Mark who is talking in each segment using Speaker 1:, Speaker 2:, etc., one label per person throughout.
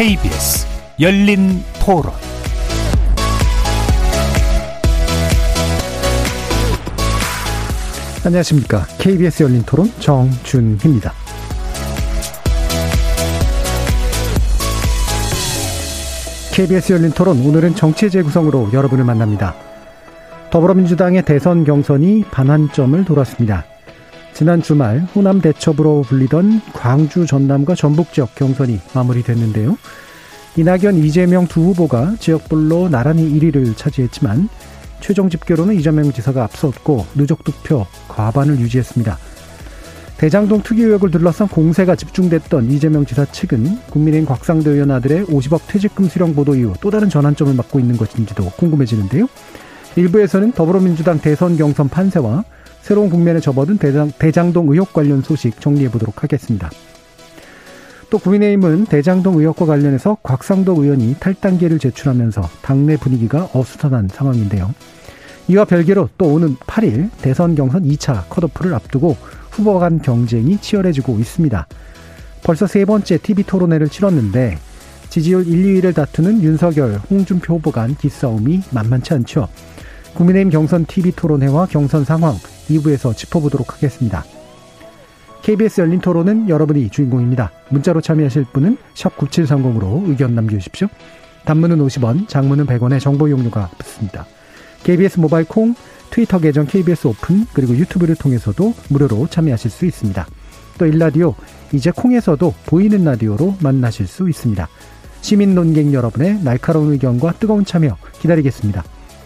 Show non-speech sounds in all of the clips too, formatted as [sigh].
Speaker 1: KBS 열린 토론
Speaker 2: 안녕하십니까. KBS 열린 토론 정준희입니다. KBS 열린 토론 오늘은 정치 재구성으로 여러분을 만납니다. 더불어민주당의 대선 경선이 반환점을 돌았습니다. 지난 주말 호남 대첩으로 불리던 광주 전남과 전북 지역 경선이 마무리됐는데요. 이낙연 이재명 두 후보가 지역별로 나란히 1위를 차지했지만 최종 집계로는 이재명 지사가 앞섰고 누적 득표 과반을 유지했습니다. 대장동 투기 의혹을 둘러싼 공세가 집중됐던 이재명 지사 측은 국민의힘 곽상도 의원 아들의 50억 퇴직금 수령 보도 이후 또 다른 전환점을 맞고 있는 것인지도 궁금해지는데요. 일부에서는 더불어민주당 대선 경선 판세와 새로운 국면에 접어든 대장, 대장동 의혹 관련 소식 정리해 보도록 하겠습니다. 또 국민의힘은 대장동 의혹과 관련해서 곽상도 의원이 탈당계를 제출하면서 당내 분위기가 어수선한 상황인데요. 이와 별개로 또 오는 8일 대선 경선 2차 컷오프를 앞두고 후보 간 경쟁이 치열해지고 있습니다. 벌써 세 번째 TV 토론회를 치렀는데 지지율 1, 2위를 다투는 윤석열, 홍준표 후보 간 기싸움이 만만치 않죠. 국민의힘 경선 TV 토론회와 경선 상황 2부에서 짚어보도록 하겠습니다. KBS 열린 토론은 여러분이 주인공입니다. 문자로 참여하실 분은 9730으로 의견 남겨주십시오. 단문은 50원, 장문은 100원의 정보 용료가 붙습니다. KBS 모바일 콩, 트위터 계정 KBS 오픈, 그리고 유튜브를 통해서도 무료로 참여하실 수 있습니다. 또 일라디오, 이제 콩에서도 보이는 라디오로 만나실 수 있습니다. 시민 논객 여러분의 날카로운 의견과 뜨거운 참여 기다리겠습니다.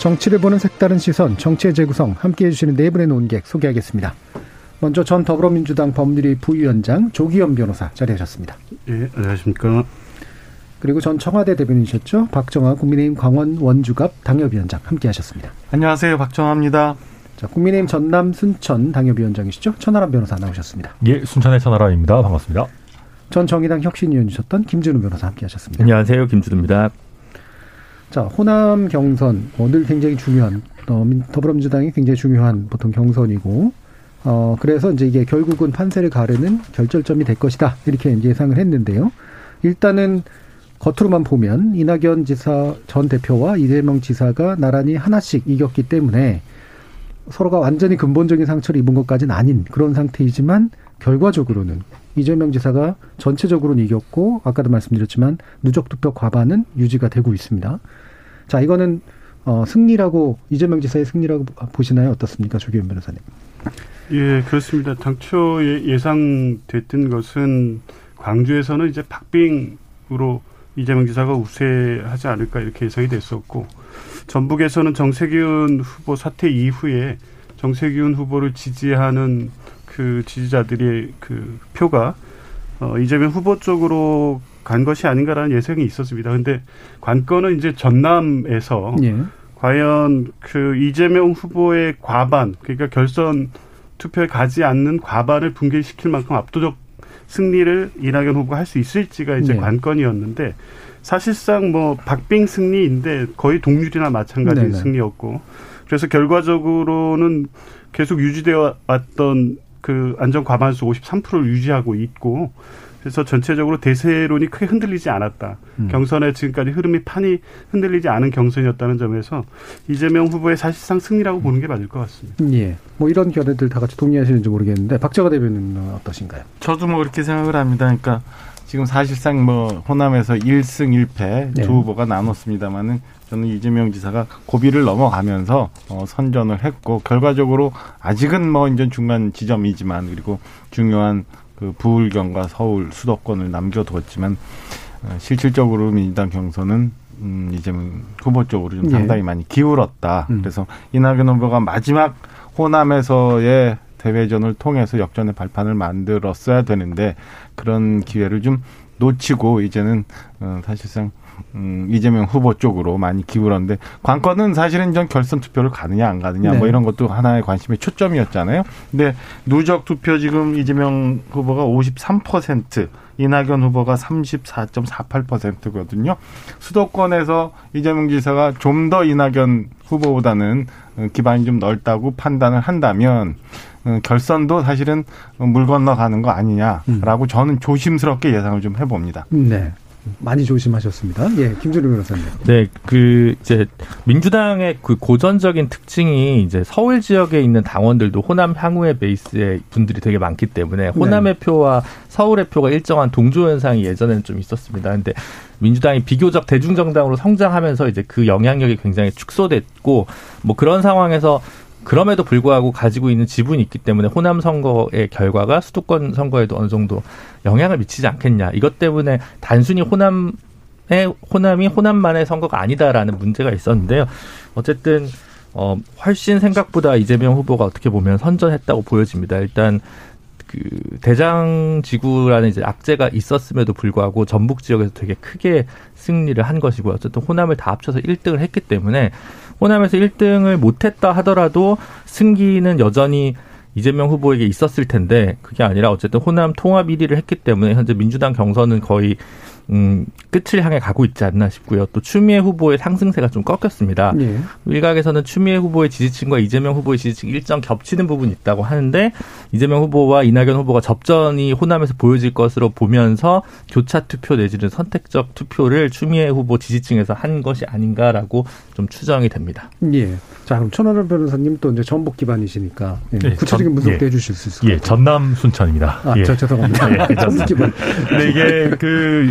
Speaker 2: 정치를 보는 색다른 시선, 정치의 재구성 함께 해주시는 네 분의 논객 소개하겠습니다. 먼저 전 더불어민주당 법률위 부위원장 조기현 변호사 자리하셨습니다.
Speaker 3: 예, 안녕하십니까.
Speaker 2: 그리고 전 청와대 대변인이셨죠. 박정아 국민의힘 광원 원주갑 당협위원장 함께하셨습니다.
Speaker 4: 안녕하세요, 박정아입니다.
Speaker 2: 자, 국민의힘 전남 순천 당협위원장이시죠. 천하람 변호사 나오셨습니다.
Speaker 5: 예, 순천의 천하람입니다. 반갑습니다.
Speaker 2: 전 정의당 혁신위원이셨던 김준우 변호사 함께하셨습니다.
Speaker 6: 안녕하세요, 김준우입니다.
Speaker 2: 자, 호남 경선 오늘 굉장히 중요한 어, 더불어민주당이 굉장히 중요한 보통 경선이고 어, 그래서 이제 이게 결국은 판세를 가르는 결절점이 될 것이다. 이렇게 예상을 했는데요. 일단은 겉으로만 보면 이낙연 지사 전 대표와 이재명 지사가 나란히 하나씩 이겼기 때문에 서로가 완전히 근본적인 상처를 입은 것까지는 아닌 그런 상태이지만 결과적으로는 이재명 지사가 전체적으로는 이겼고 아까도 말씀드렸지만 누적 득표 과반은 유지가 되고 있습니다. 자, 이거는 어, 승리라고 이재명 지사의 승리라고 보시나요? 어떻습니까? 조기현 변호사님.
Speaker 3: 예, 그렇습니다. 당초 예상됐던 것은 광주에서는 이제 박빙으로 이재명 지사가 우세하지 않을까 이렇게 예상이 됐었고 전북에서는 정세균 후보 사퇴 이후에 정세균 후보를 지지하는 그 지지자들의 그 표가 어 이재명 후보 쪽으로 간 것이 아닌가라는 예상이 있었습니다. 근데 관건은 이제 전남에서 예. 과연 그 이재명 후보의 과반 그러니까 결선 투표에 가지 않는 과반을 붕괴시킬 만큼 압도적 승리를 이낙연 후보가 할 수 있을지가 이제 네. 관건이었는데 사실상 뭐 박빙 승리인데 거의 동률이나 마찬가지 네 승리였고 그래서 결과적으로는 계속 유지되어 왔던 그 안전 과반수 53%를 유지하고 있고 그래서 전체적으로 대세론이 크게 흔들리지 않았다. 음. 경선의 지금까지 흐름이 판이 흔들리지 않은 경선이었다는 점에서 이재명 후보의 사실상 승리라고 보는 게 맞을 것 같습니다.
Speaker 2: 예. 뭐 이런 견해들 다 같이 동의하시는지 모르겠는데 박정화 대변인은 어떠신가요?
Speaker 4: 저도 뭐 그렇게 생각을 합니다. 그러니까 지금 사실상 뭐 호남에서 1승 1패 두 네. 후보가 나눴습니다만은 저는 이재명 지사가 고비를 넘어가면서 어, 선전을 했고 결과적으로 아직은 뭐 이제 중간 지점이지만 그리고 중요한 그 부울경과 서울 수도권을 남겨두었지만 어, 실질적으로 민주당 경선은 음, 이재명 후보 쪽으로 좀 예. 상당히 예. 많이 기울었다. 음. 그래서 이낙연 후보가 마지막 호남에서의 대회전을 통해서 역전의 발판을 만들었어야 되는데 그런 기회를 좀 놓치고 이제는 어, 사실상 음, 이재명 후보 쪽으로 많이 기울었는데 관건은 사실은 전 결선 투표를 가느냐 안 가느냐 뭐 네. 뭐 이런 것도 하나의 관심의 초점이었잖아요. 근데 누적 투표 지금 이재명 후보가 53% 이낙연 후보가 34.48%거든요. 수도권에서 이재명 지사가 좀 더 이낙연 후보보다는 기반이 좀 넓다고 판단을 한다면 어, 결선도 사실은 물 건너가는 거 아니냐라고 음. 저는 조심스럽게 예상을 좀 해봅니다.
Speaker 2: 네. 많이 조심하셨습니다. 예, 김준우 변호사님.
Speaker 5: 네, 그 이제 민주당의 그 고전적인 특징이 이제 서울 지역에 있는 당원들도 호남 향후의 베이스의 분들이 되게 많기 때문에 호남의 네. 표와 서울의 표가 일정한 동조 현상이 예전에는 좀 있었습니다. 근데 민주당이 비교적 대중정당으로 성장하면서 이제 그 영향력이 굉장히 축소됐고 뭐 그런 상황에서 그럼에도 불구하고 가지고 있는 지분이 있기 때문에 호남 선거의 결과가 수도권 선거에도 어느 정도 영향을 미치지 않겠냐. 이것 때문에 단순히 호남 의 호남이 호남만의 선거가 아니다라는 문제가 있었는데요. 어쨌든 어 훨씬 생각보다 이재명 후보가 어떻게 보면 선전했다고 보여집니다. 일단 그 대장 지구라는 이제 악재가 있었음에도 불구하고 전북 지역에서 되게 크게 승리를 한 것이고요. 어쨌든 호남을 다 합쳐서 1등을 했기 때문에 호남에서 1등을 못했다 하더라도 승기는 여전히 이재명 후보에게 있었을 텐데 그게 아니라 어쨌든 호남 통합 1위를 했기 때문에 현재 민주당 경선은 거의 음, 끝을 향해 가고 있지 않나 싶고요. 또 추미애 후보의 상승세가 좀 꺾였습니다. 예. 일각에서는 추미애 후보의 지지층과 이재명 후보의 지지층 일정 겹치는 부분이 있다고 하는데 이재명 후보와 이낙연 후보가 접전이 호남에서 보여질 것으로 보면서 교차 투표 내지는 선택적 투표를 추미애 후보 지지층에서 한 것이 아닌가라고 좀 추정이 됩니다.
Speaker 2: 예. 자, 그럼 천하람 변호사님 또 이제 전북 기반이시니까 예. 예 구체적인 분석도 예. 해주실 수 있을까요?
Speaker 5: 예, 전남 순천입니다.
Speaker 2: 아,
Speaker 5: 예.
Speaker 2: 저 죄송합니다. 예, [laughs] 전북 기반.
Speaker 5: 근데 이게 그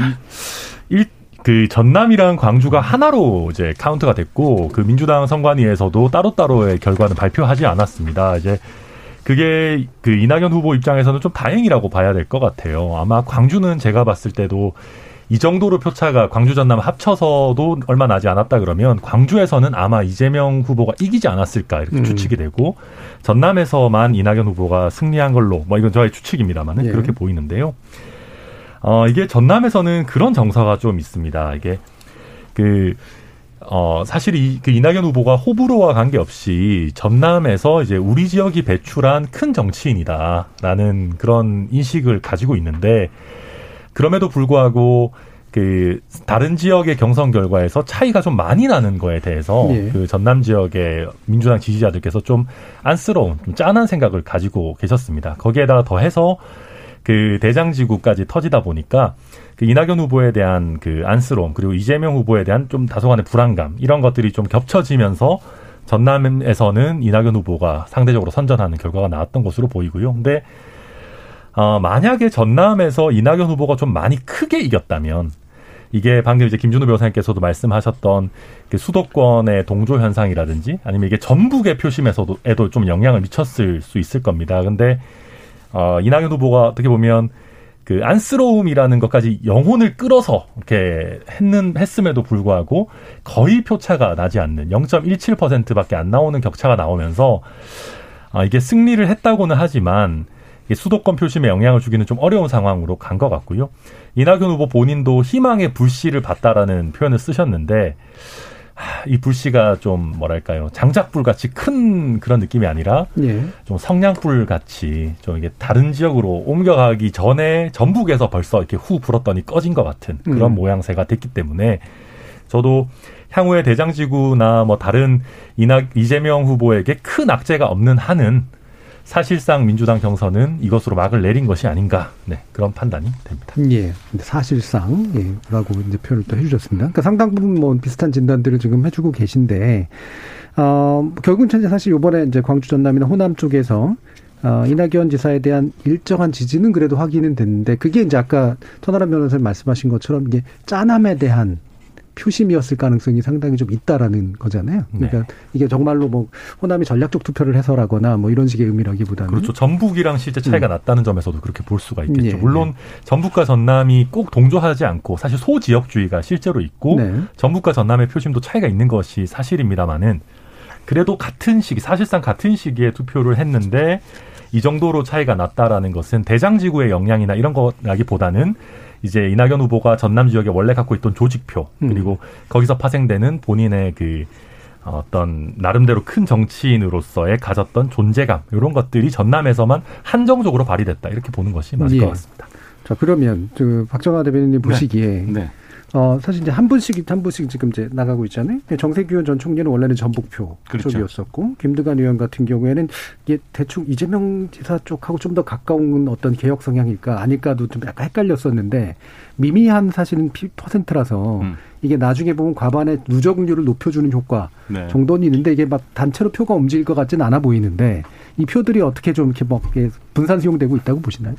Speaker 5: 일, 그 전남이랑 광주가 하나로 이제 카운트가 됐고 그 민주당 선관위에서도 따로따로의 결과는 발표하지 않았습니다. 이제 그게 그 이낙연 후보 입장에서는 좀 다행이라고 봐야 될 것 같아요. 아마 광주는 제가 봤을 때도 이 정도로 표차가 광주 전남 합쳐서도 얼마 나지 않았다 그러면 광주에서는 아마 이재명 후보가 이기지 않았을까 이렇게 음. 추측이 되고 전남에서만 이낙연 후보가 승리한 걸로 뭐 이건 저의 추측입니다만은 예. 그렇게 보이는데요. 어, 이게 전남에서는 그런 정서가 좀 있습니다. 이게 그, 어, 사실 이, 그 이낙연 후보가 호불호와 관계없이 전남에서 이제 우리 지역이 배출한 큰 정치인이다라는 그런 인식을 가지고 있는데 그럼에도 불구하고 그 다른 지역의 경선 결과에서 차이가 좀 많이 나는 거에 대해서 예. 그 전남 지역의 민주당 지지자들께서 좀 안쓰러운 좀 짠한 생각을 가지고 계셨습니다. 거기에다가 더해서 그 대장지구까지 터지다 보니까 그 이낙연 후보에 대한 그 안쓰러움 그리고 이재명 후보에 대한 좀 다소간의 불안감 이런 것들이 좀 겹쳐지면서 전남에서는 이낙연 후보가 상대적으로 선전하는 결과가 나왔던 것으로 보이고요. 근데 어, 만약에 전남에서 이낙연 후보가 좀 많이 크게 이겼다면 이게 방금 이제 김준호 변호사님께서도 말씀하셨던 그 수도권의 동조 현상이라든지 아니면 이게 전북의 표심에서도 에도 좀 영향을 미쳤을 수 있을 겁니다. 근데 어, 이낙연 후보가 어떻게 보면 그 안쓰러움이라는 것까지 영혼을 끌어서 이렇게 했는 했음에도 불구하고 거의 표차가 나지 않는 0.17%밖에 안 나오는 격차가 나오면서 아, 이게 승리를 했다고는 하지만 수도권 표심에 영향을 주기는 좀 어려운 상황으로 간 것 같고요. 이낙연 후보 본인도 희망의 불씨를 봤다라는 표현을 쓰셨는데 이 불씨가 좀 뭐랄까요 장작불 같이 큰 그런 느낌이 아니라 예. 좀 성냥불 같이 좀 이게 다른 지역으로 옮겨가기 전에 전북에서 벌써 이렇게 후 불었더니 꺼진 것 같은 그런 음. 모양새가 됐기 때문에 저도 향후에 대장지구나 뭐 다른 이낙 이재명 후보에게 큰 악재가 없는 한은 사실상 민주당 경선은 이것으로 막을 내린 것이 아닌가 네, 그런 판단이 됩니다.
Speaker 2: 예, 사실상 예라고 이제 표현을 또 해주셨습니다. 그러니까 상당 부분 뭐 비슷한 진단들을 지금 해주고 계신데 어, 결국은 현재 사실 이번에 이제 광주 전남이나 호남 쪽에서 어, 이낙연 지사에 대한 일정한 지지는 그래도 확인은 됐는데 그게 이제 아까 천하람 변호사님 말씀하신 것처럼 이게 짠함에 대한 표심이었을 가능성이 상당히 좀 있다라는 거잖아요. 그러니까 네. 이게 정말로 뭐 호남이 전략적 투표를 해서라거나 뭐 이런 식의 의미라기보다는
Speaker 5: 그렇죠. 전북이랑 실제 차이가 음. 났다는 점에서도 그렇게 볼 수가 있겠죠. 네. 물론 전북과 전남이 꼭 동조하지 않고 사실 소지역주의가 실제로 있고 네. 전북과 전남의 표심도 차이가 있는 것이 사실입니다만은 그래도 같은 시기 사실상 같은 시기에 투표를 했는데 이 정도로 차이가 났다라는 것은 대장지구의 영향이나 이런 거라기보다는 이제 이낙연 후보가 전남 지역에 원래 갖고 있던 조직표 음. 그리고 음. 거기서 파생되는 본인의 그 어떤 나름대로 큰 정치인으로서의 가졌던 존재감 이런 것들이 전남에서만 한정적으로 발휘됐다 이렇게 보는 것이 맞을 예. 것 같습니다.
Speaker 2: 자 그러면 그 박정아 대변인님 보시기에 네. 네. 어, 사실 이제 한 분씩 한 분씩 지금 이제 나가고 있잖아요. 정세균 전 총리는 원래는 전북표 그렇죠. 쪽이었었고 김두관 의원 같은 경우에는 이게 대충 이재명 지사 쪽하고 좀 더 가까운 어떤 개혁 성향일까 아닐까도 좀 약간 헷갈렸었는데 미미한 사실은 퍼센트라서 음. 이게 나중에 보면 과반의 누적률을 높여주는 효과 네. 정도는 있는데 이게 막 단체로 표가 움직일 것 같지는 않아 보이는데 이 표들이 어떻게 좀 이렇게 뭐 분산 수용되고 있다고 보시나요?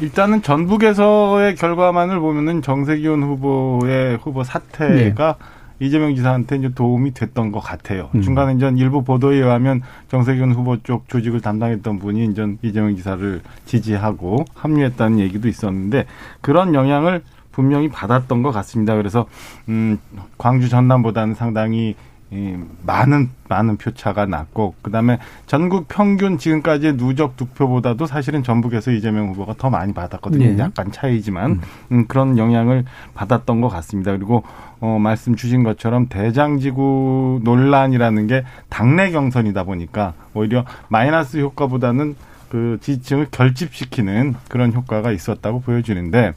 Speaker 4: 일단은 전북에서의 결과만을 보면은 정세균 후보의 후보 사태가 네. 이재명 지사한테 이제 도움이 됐던 것 같아요. 음. 중간에 이제 일부 보도에 의하면 정세균 후보 쪽 조직을 담당했던 분이 이제 이재명 지사를 지지하고 합류했다는 얘기도 있었는데 그런 영향을 분명히 받았던 것 같습니다. 그래서 음 광주 전남보다는 상당히 이 많은 많은 표차가 났고 그다음에 전국 평균 지금까지의 누적 득표보다도 사실은 전북에서 이재명 후보가 더 많이 받았거든요. 네. 약간 차이지만 음. 음, 그런 영향을 받았던 것 같습니다. 그리고 어, 말씀 주신 것처럼 대장지구 논란이라는 게 당내 경선이다 보니까 오히려 마이너스 효과보다는 그 지지층을 결집시키는 그런 효과가 있었다고 보여지는데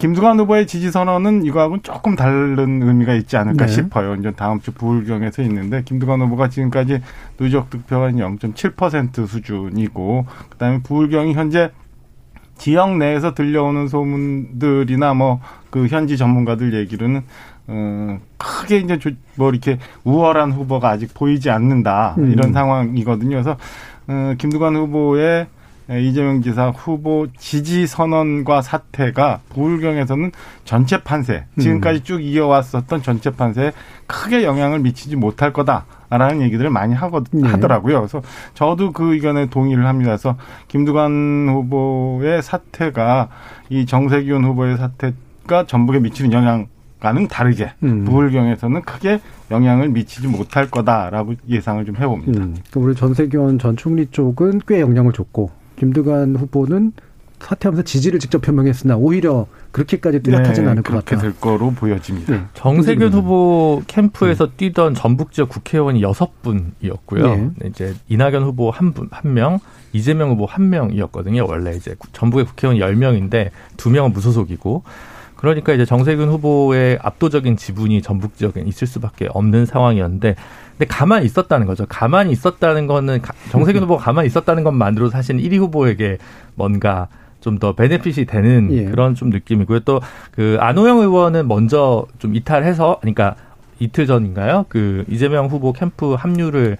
Speaker 4: 김두관 후보의 지지 선언은 이거하고는 조금 다른 의미가 있지 않을까 네. 싶어요. 이제 다음 주 부울경에서 있는데 김두관 후보가 지금까지 누적 득표가 0.7% 수준이고 그다음에 부울경이 현재 지역 내에서 들려오는 소문들이나 뭐 그 현지 전문가들 얘기로는 어 크게 이제 뭐 이렇게 우월한 후보가 아직 보이지 않는다 이런 음. 상황이거든요. 그래서 어 김두관 후보의 예, 이재명 지사 후보 지지 선언과 사태가 부울경에서는 전체 판세 지금까지 음. 쭉 이어왔었던 전체 판세에 크게 영향을 미치지 못할 거다라는 얘기들을 많이 하거, 네. 하더라고요. 그래서 저도 그 의견에 동의를 합니다. 그래서 김두관 후보의 사태가 이 정세균 후보의 사태가 전북에 미치는 영향 과는 다르게 음. 부울경에서는 크게 영향을 미치지 못할 거다라고 예상을 좀 해봅니다. 음.
Speaker 2: 우리 전세균 전 총리 쪽은 꽤 영향을 줬고 김두관 후보는 사퇴하면서 지지를 직접 표명했으나 오히려 그렇게까지 뚜렷하지는 네, 않을 것 같다.
Speaker 4: 그렇게 될 거로 보여집니다. 네.
Speaker 6: 정세균 후보 캠프에서 네. 뛰던 전북 지역 국회의원이 여섯 분이었고요. 네. 네. 이제 이낙연 후보 한 분, 한 명, 이재명 후보 한 명이었거든요. 원래 이제 전북의 국회의원 열명인데두 명은 무소속이고 그러니까 이제 정세균 후보의 압도적인 지분이 전북 지역에 있을 수밖에 없는 상황이었는데 근데 가만히 있었다는 거죠. 가만히 있었다는 거는 정세균 후보가 가만히 있었다는 것만으로 사실 1위 후보에게 뭔가 좀더 베네핏이 되는 예. 그런 좀 느낌이고요. 또 그 안호영 의원은 먼저 좀 이탈해서 그러니까 이틀 전인가요? 그 이재명 후보 캠프 합류를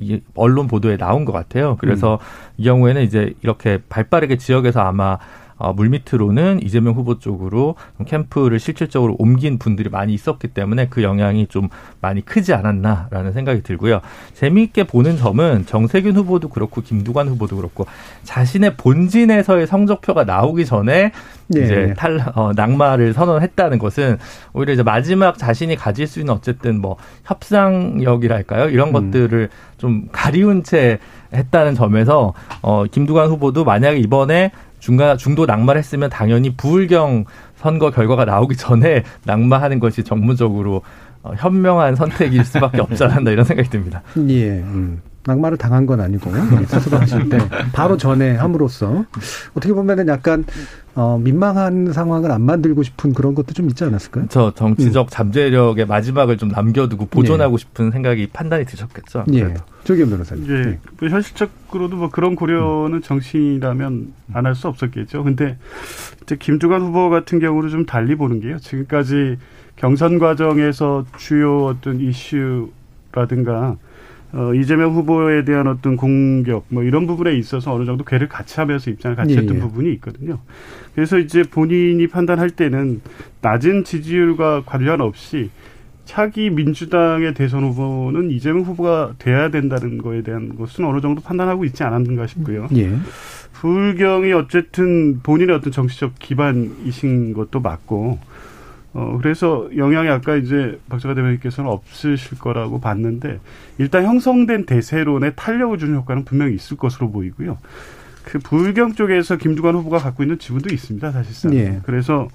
Speaker 6: 이, 언론 보도에 나온 것 같아요. 그래서 음. 이 경우에는 이제 이렇게 발빠르게 지역에서 아마 어, 물밑으로는 이재명 후보 쪽으로 캠프를 실질적으로 옮긴 분들이 많이 있었기 때문에 그 영향이 좀 많이 크지 않았나라는 생각이 들고요. 재미있게 보는 점은 정세균 후보도 그렇고 김두관 후보도 그렇고 자신의 본진에서의 성적표가 나오기 전에 네. 이제 탈 어, 낙마를 선언했다는 것은 오히려 이제 마지막 자신이 가질 수 있는 어쨌든 뭐 협상력이랄까요 이런 음. 것들을 좀 가리운 채 했다는 점에서 어 김두관 후보도 만약에 이번에 중간 중도 낙마를 했으면 당연히 부울경 선거 결과가 나오기 전에 낙마하는 것이 정무적으로 어, 현명한 선택일 수밖에 없지 않나 이런 생각이 듭니다.
Speaker 2: 예. 음. 낙마를 당한 건 아니고 스스로 하실 때 바로 전에 함으로써 어떻게 보면은 약간 어, 민망한 상황을 안 만들고 싶은 그런 것도 좀 있지 않았을까요?
Speaker 6: 저 정치적 음. 잠재력의 마지막을 좀 남겨두고 보존하고 예. 싶은 생각이 판단이 드셨겠죠.
Speaker 2: 예. 조기현 변호사님.
Speaker 3: 예. 네. 뭐 현실적으로도 뭐 그런 고려는 음. 정치라면 안 할 수 없었겠죠. 근데 이제 김두관 후보 같은 경우는 좀 달리 보는 게요. 지금까지 경선 과정에서 주요 어떤 이슈라든가 어, 이재명 후보에 대한 어떤 공격 뭐 이런 부분에 있어서 어느 정도 괴를 같이 하면서 입장을 같이 했던 예, 예. 부분이 있거든요. 그래서 이제 본인이 판단할 때는 낮은 지지율과 관련 없이 차기 민주당의 대선 후보는 이재명 후보가 돼야 된다는 거에 대한 것은 어느 정도 판단하고 있지 않았는가 싶고요. 예. 불경이 어쨌든 본인의 어떤 정치적 기반이신 것도 맞고 어, 그래서 영향이 아까 이제 박정아 대변인께서는 없으실 거라고 봤는데 일단 형성된 대세론에 탄력을 주는 효과는 분명히 있을 것으로 보이고요. 그 불경 쪽에서 김두관 후보가 갖고 있는 지분도 있습니다, 사실상. 예. 그래서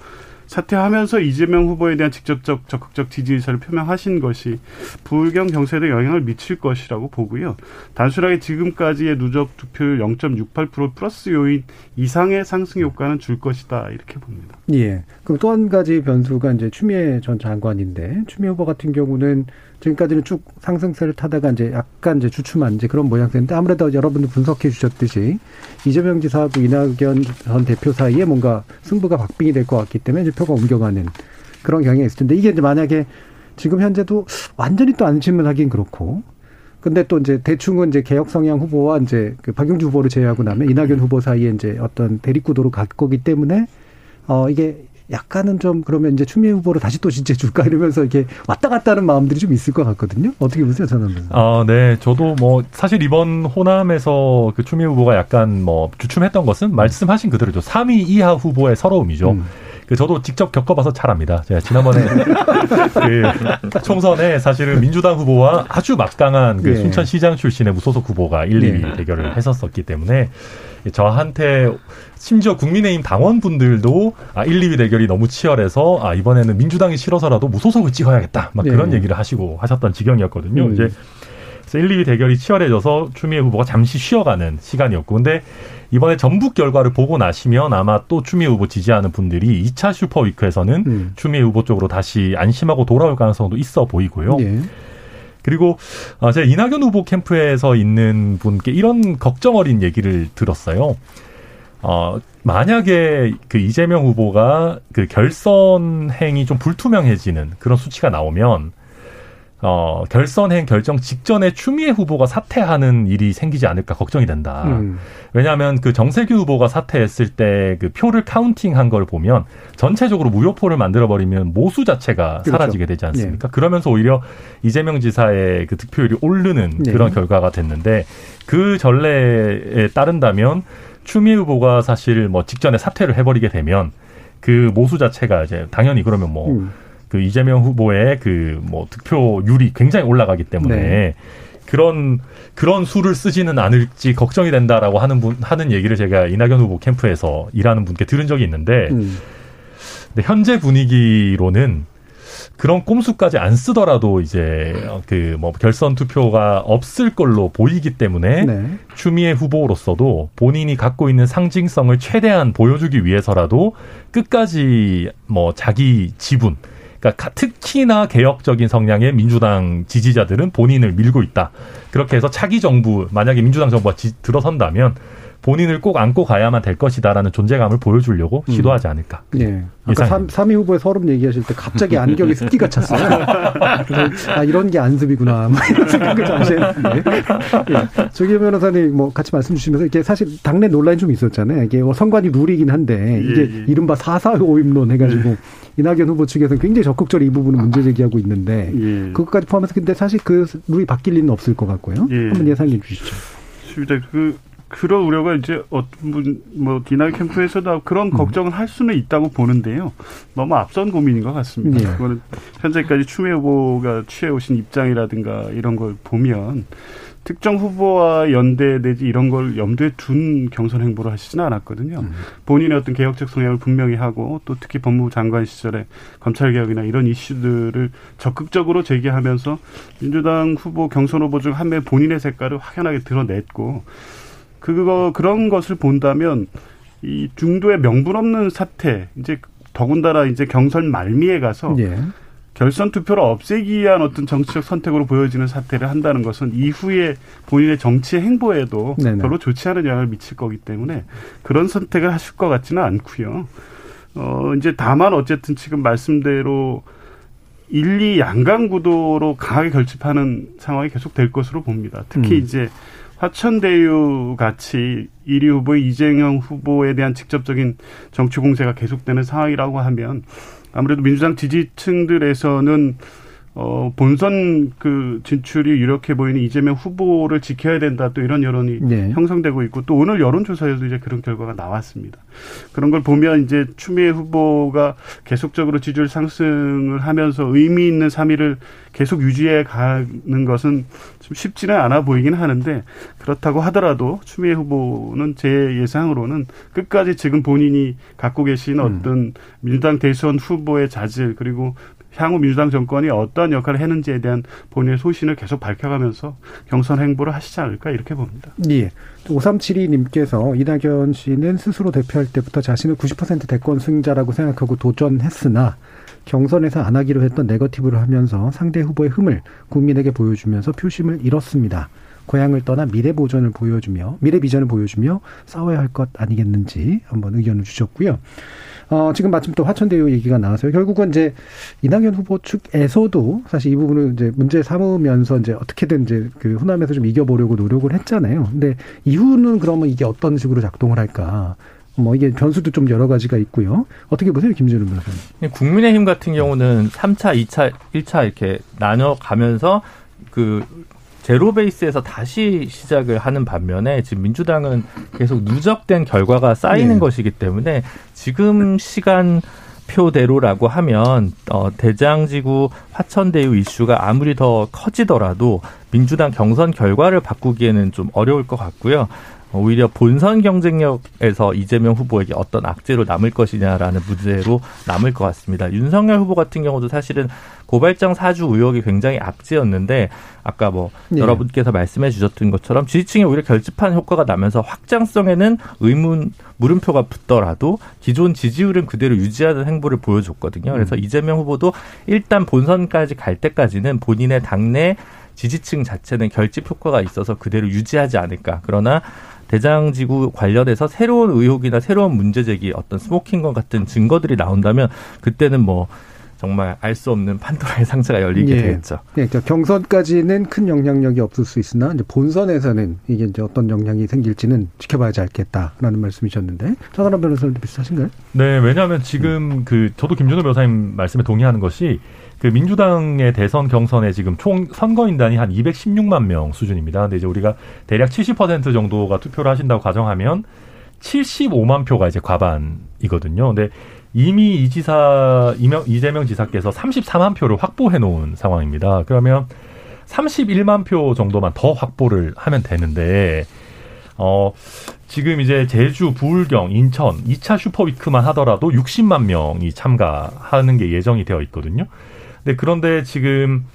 Speaker 3: 사퇴하면서 이재명 후보에 대한 직접적 적극적 지지 의사를 표명하신 것이 불경 경세에 영향을 미칠 것이라고 보고요. 단순하게 지금까지의 누적 투표율 0.68% 플러스 요인 이상의 상승 효과는 줄 것이다 이렇게 봅니다.
Speaker 2: 예. 그럼 또 한 가지 변수가 이제 추미애 전 장관인데 추미애 후보 같은 경우는 지금까지는 쭉 상승세를 타다가 이제 약간 이제 주춤한 이제 그런 모양새인데 아무래도 여러분들 분석해 주셨듯이 이재명 지사하고 이낙연 전 대표 사이에 뭔가 승부가 박빙이 될 것 같기 때문에 이제 표가 옮겨가는 그런 경향이 있을 텐데 이게 이제 만약에 지금 현재도 완전히 또 안심을 하긴 그렇고 근데 또 이제 대충은 이제 개혁 성향 후보와 이제 그 박용주 후보를 제외하고 나면 이낙연 후보 사이에 이제 어떤 대립 구도로 갈 거기 때문에 어 이게 약간은 좀 그러면 이제 추미애 후보를 다시 또 진짜 줄까 이러면서 이렇게 왔다 갔다 하는 마음들이 좀 있을 것 같거든요. 어떻게 보세요, 저는?
Speaker 5: 아, 네. 저도 뭐 사실 이번 호남에서 그 추미애 후보가 약간 뭐 주춤했던 것은 말씀하신 그대로죠. 3위 이하 후보의 서러움이죠. 음. 그 저도 직접 겪어봐서 잘 압니다. 제가 지난번에 [laughs] 그 총선에 사실은 민주당 후보와 아주 막강한 그 네. 순천시장 출신의 무소속 후보가 1, 2위 네. 대결을 했었었기 때문에 저한테 심지어 국민의힘 당원분들도 아 1, 2위 대결이 너무 치열해서 아 이번에는 민주당이 싫어서라도 무소속을 찍어야겠다 막 네. 그런 얘기를 하시고 하셨던 지경이었거든요. 음. 이제 그래서 1, 2위 대결이 치열해져서 추미애 후보가 잠시 쉬어가는 시간이었고 근데 이번에 전북 결과를 보고 나시면 아마 또 추미애 후보 지지하는 분들이 2차 슈퍼위크에서는 음. 추미애 후보 쪽으로 다시 안심하고 돌아올 가능성도 있어 보이고요. 예. 그리고 아, 제가 이낙연 후보 캠프에서 있는 분께 이런 걱정 어린 얘기를 들었어요. 어, 만약에 그 이재명 후보가 그 결선 행이 좀 불투명해지는 그런 수치가 나오면 어, 결선행 결정 직전에 추미애 후보가 사퇴하는 일이 생기지 않을까 걱정이 된다. 음. 왜냐하면 그 정세규 후보가 사퇴했을 때 그 표를 카운팅한 걸 보면 전체적으로 무효표를 만들어버리면 모수 자체가 그렇죠. 사라지게 되지 않습니까? 네. 그러면서 오히려 이재명 지사의 그 득표율이 오르는 네. 그런 결과가 됐는데 그 전례에 따른다면 추미애 후보가 사실 뭐 직전에 사퇴를 해버리게 되면 그 모수 자체가 이제 당연히 그러면 뭐 음. 그 이재명 후보의 그 뭐 득표율이 굉장히 올라가기 때문에 네. 그런 그런 수를 쓰지는 않을지 걱정이 된다라고 하는 분 하는 얘기를 제가 이낙연 후보 캠프에서 일하는 분께 들은 적이 있는데 음. 근데 현재 분위기로는 그런 꼼수까지 안 쓰더라도 이제 그 뭐 결선 투표가 없을 걸로 보이기 때문에 네. 추미애 후보로서도 본인이 갖고 있는 상징성을 최대한 보여주기 위해서라도 끝까지 뭐 자기 지분 그러니까 특히나 개혁적인 성향의 민주당 지지자들은 본인을 밀고 있다. 그렇게 해서 차기 정부 만약에 민주당 정부가 지, 들어선다면 본인을 꼭 안고 가야만 될 것이다라는 존재감을 보여주려고 음. 시도하지 않을까.
Speaker 2: 네. 아까 3, 3위 후보의 서름 얘기하실 때 갑자기 안경에 습기가 찼어요. 그래서 아 이런 게 안습이구나. [laughs] 뭐 이런 생각을 잠시 했는데. 예. 조기 변호사님 뭐 같이 말씀 주시면서 이게 사실 당내 논란이 좀 있었잖아요. 이게 뭐 선관위 룰이긴 한데 이게 예, 예. 이른바 445임론 해가지고 예. 이낙연 후보 측에서는 굉장히 적극적으로 이 부분을 문제 제기하고 있는데 예. 그것까지 포함해서 근데 사실 그 룰이 바뀔 리는 없을 것 같고요. 예. 한번 예상해 주시죠.
Speaker 3: 그 그런 우려가 이제 어떤 분, 뭐, 디나이 캠프에서도 그런 음. 걱정을 할 수는 있다고 보는데요. 너무 앞선 고민인 것 같습니다. 네. 그거는 현재까지 추미애 후보가 취해오신 입장이라든가 이런 걸 보면 특정 후보와 연대 내지 이런 걸 염두에 둔 경선 행보를 하시지는 않았거든요. 음. 본인의 어떤 개혁적 성향을 분명히 하고 또 특히 법무부 장관 시절에 검찰 개혁이나 이런 이슈들을 적극적으로 제기하면서 민주당 후보 경선 후보 중 한 명 본인의 색깔을 확연하게 드러냈고 그거 그런 것을 본다면 이 중도의 명분 없는 사태 이제 더군다나 이제 경선 말미에 가서 예. 결선 투표를 없애기 위한 어떤 정치적 선택으로 보여지는 사태를 한다는 것은 이후에 본인의 정치 행보에도 네네. 별로 좋지 않은 영향을 미칠 거기 때문에 그런 선택을 하실 것 같지는 않고요. 어 이제 다만 어쨌든 지금 말씀대로 1, 2 양강 구도로 강하게 결집하는 상황이 계속 될 것으로 봅니다. 특히 음. 이제 화천대유 같이 1위 후보의 이재명 후보에 대한 직접적인 정치 공세가 계속되는 상황이라고 하면 아무래도 민주당 지지층들에서는 어, 본선 그 진출이 유력해 보이는 이재명 후보를 지켜야 된다 또 이런 여론이 네. 형성되고 있고 또 오늘 여론조사에도 이제 그런 결과가 나왔습니다. 그런 걸 보면 이제 추미애 후보가 계속적으로 지지율 상승을 하면서 의미 있는 3위를 계속 유지해 가는 것은 좀 쉽지는 않아 보이긴 하는데 그렇다고 하더라도 추미애 후보는 제 예상으로는 끝까지 지금 본인이 갖고 계신 음. 어떤 민주당 대선 후보의 자질 그리고 향후 민주당 정권이 어떠한 역할을 했는지에 대한 본인의 소신을 계속 밝혀가면서 경선 행보를 하시지 않을까 이렇게 봅니다.
Speaker 2: 예. 5372님께서 이낙연 씨는 스스로 대표할 때부터 자신을 90% 대권 승자라고 생각하고 도전했으나 경선에서 안 하기로 했던 네거티브를 하면서 상대 후보의 흠을 국민에게 보여주면서 표심을 잃었습니다. 고향을 떠나 미래 보전을 보여주며 미래 비전을 보여주며 싸워야 할 것 아니겠는지 한번 의견을 주셨고요. 어, 지금 마침 또 화천대유 얘기가 나와서요. 결국은 이제 이낙연 후보 측에서도 사실 이 부분을 이제 문제 삼으면서 이제 어떻게든 이제 그 호남에서 좀 이겨보려고 노력을 했잖아요. 근데 이후는 그러면 이게 어떤 식으로 작동을 할까? 뭐 이게 변수도 좀 여러 가지가 있고요. 어떻게 보세요, 김준우 변호사님?
Speaker 6: 국민의힘 같은 경우는 3차, 2차, 1차 이렇게 나눠 가면서 그 제로 베이스에서 다시 시작을 하는 반면에 지금 민주당은 계속 누적된 결과가 쌓이는 네. 것이기 때문에 지금 시간 표대로라고 하면 어 대장지구 화천대유 이슈가 아무리 더 커지더라도 민주당 경선 결과를 바꾸기에는 좀 어려울 것 같고요. 오히려 본선 경쟁력에서 이재명 후보에게 어떤 악재로 남을 것이냐라는 문제로 남을 것 같습니다. 윤석열 후보 같은 경우도 사실은 고발장 사주 의혹이 굉장히 악재였는데 아까 뭐 네. 여러분께서 말씀해 주셨던 것처럼 지지층에 오히려 결집한 효과가 나면서 확장성에는 의문 물음표가 붙더라도 기존 지지율은 그대로 유지하는 행보를 보여줬거든요. 그래서 음. 이재명 후보도 일단 본선까지 갈 때까지는 본인의 당내 지지층 자체는 결집 효과가 있어서 그대로 유지하지 않을까. 그러나 대장지구 관련해서 새로운 의혹이나 새로운 문제 제기 어떤 스모킹건 같은 증거들이 나온다면 그때는 뭐 정말 알 수 없는 판도라의 [laughs] 상자가 열리게 예. 되겠죠.
Speaker 2: 예, 그러니까 경선까지는 큰 영향력이 없을 수 있으나 이제 본선에서는 이게 이제 어떤 영향이 생길지는 지켜봐야지 알겠다라는 말씀이셨는데 차가람 변호사님도 비슷하신가요?
Speaker 5: 네, 왜냐하면 지금 그 저도 김준호 변호사님 말씀에 동의하는 것이 그 민주당의 대선 경선에 지금 총 선거인단이 한 216만 명 수준입니다. 근데 이제 우리가 대략 70% 정도가 투표를 하신다고 가정하면 75만 표가 이제 과반이거든요. 근데 이미 이 지사 이명 이재명 지사께서 34만 표를 확보해 놓은 상황입니다. 그러면 31만 표 정도만 더 확보를 하면 되는데 어 지금 이제 제주, 부울경, 인천 2차 super week만 하더라도 60만 명이 참가하는 게 예정이 되어 있거든요. 네, 그런데 지금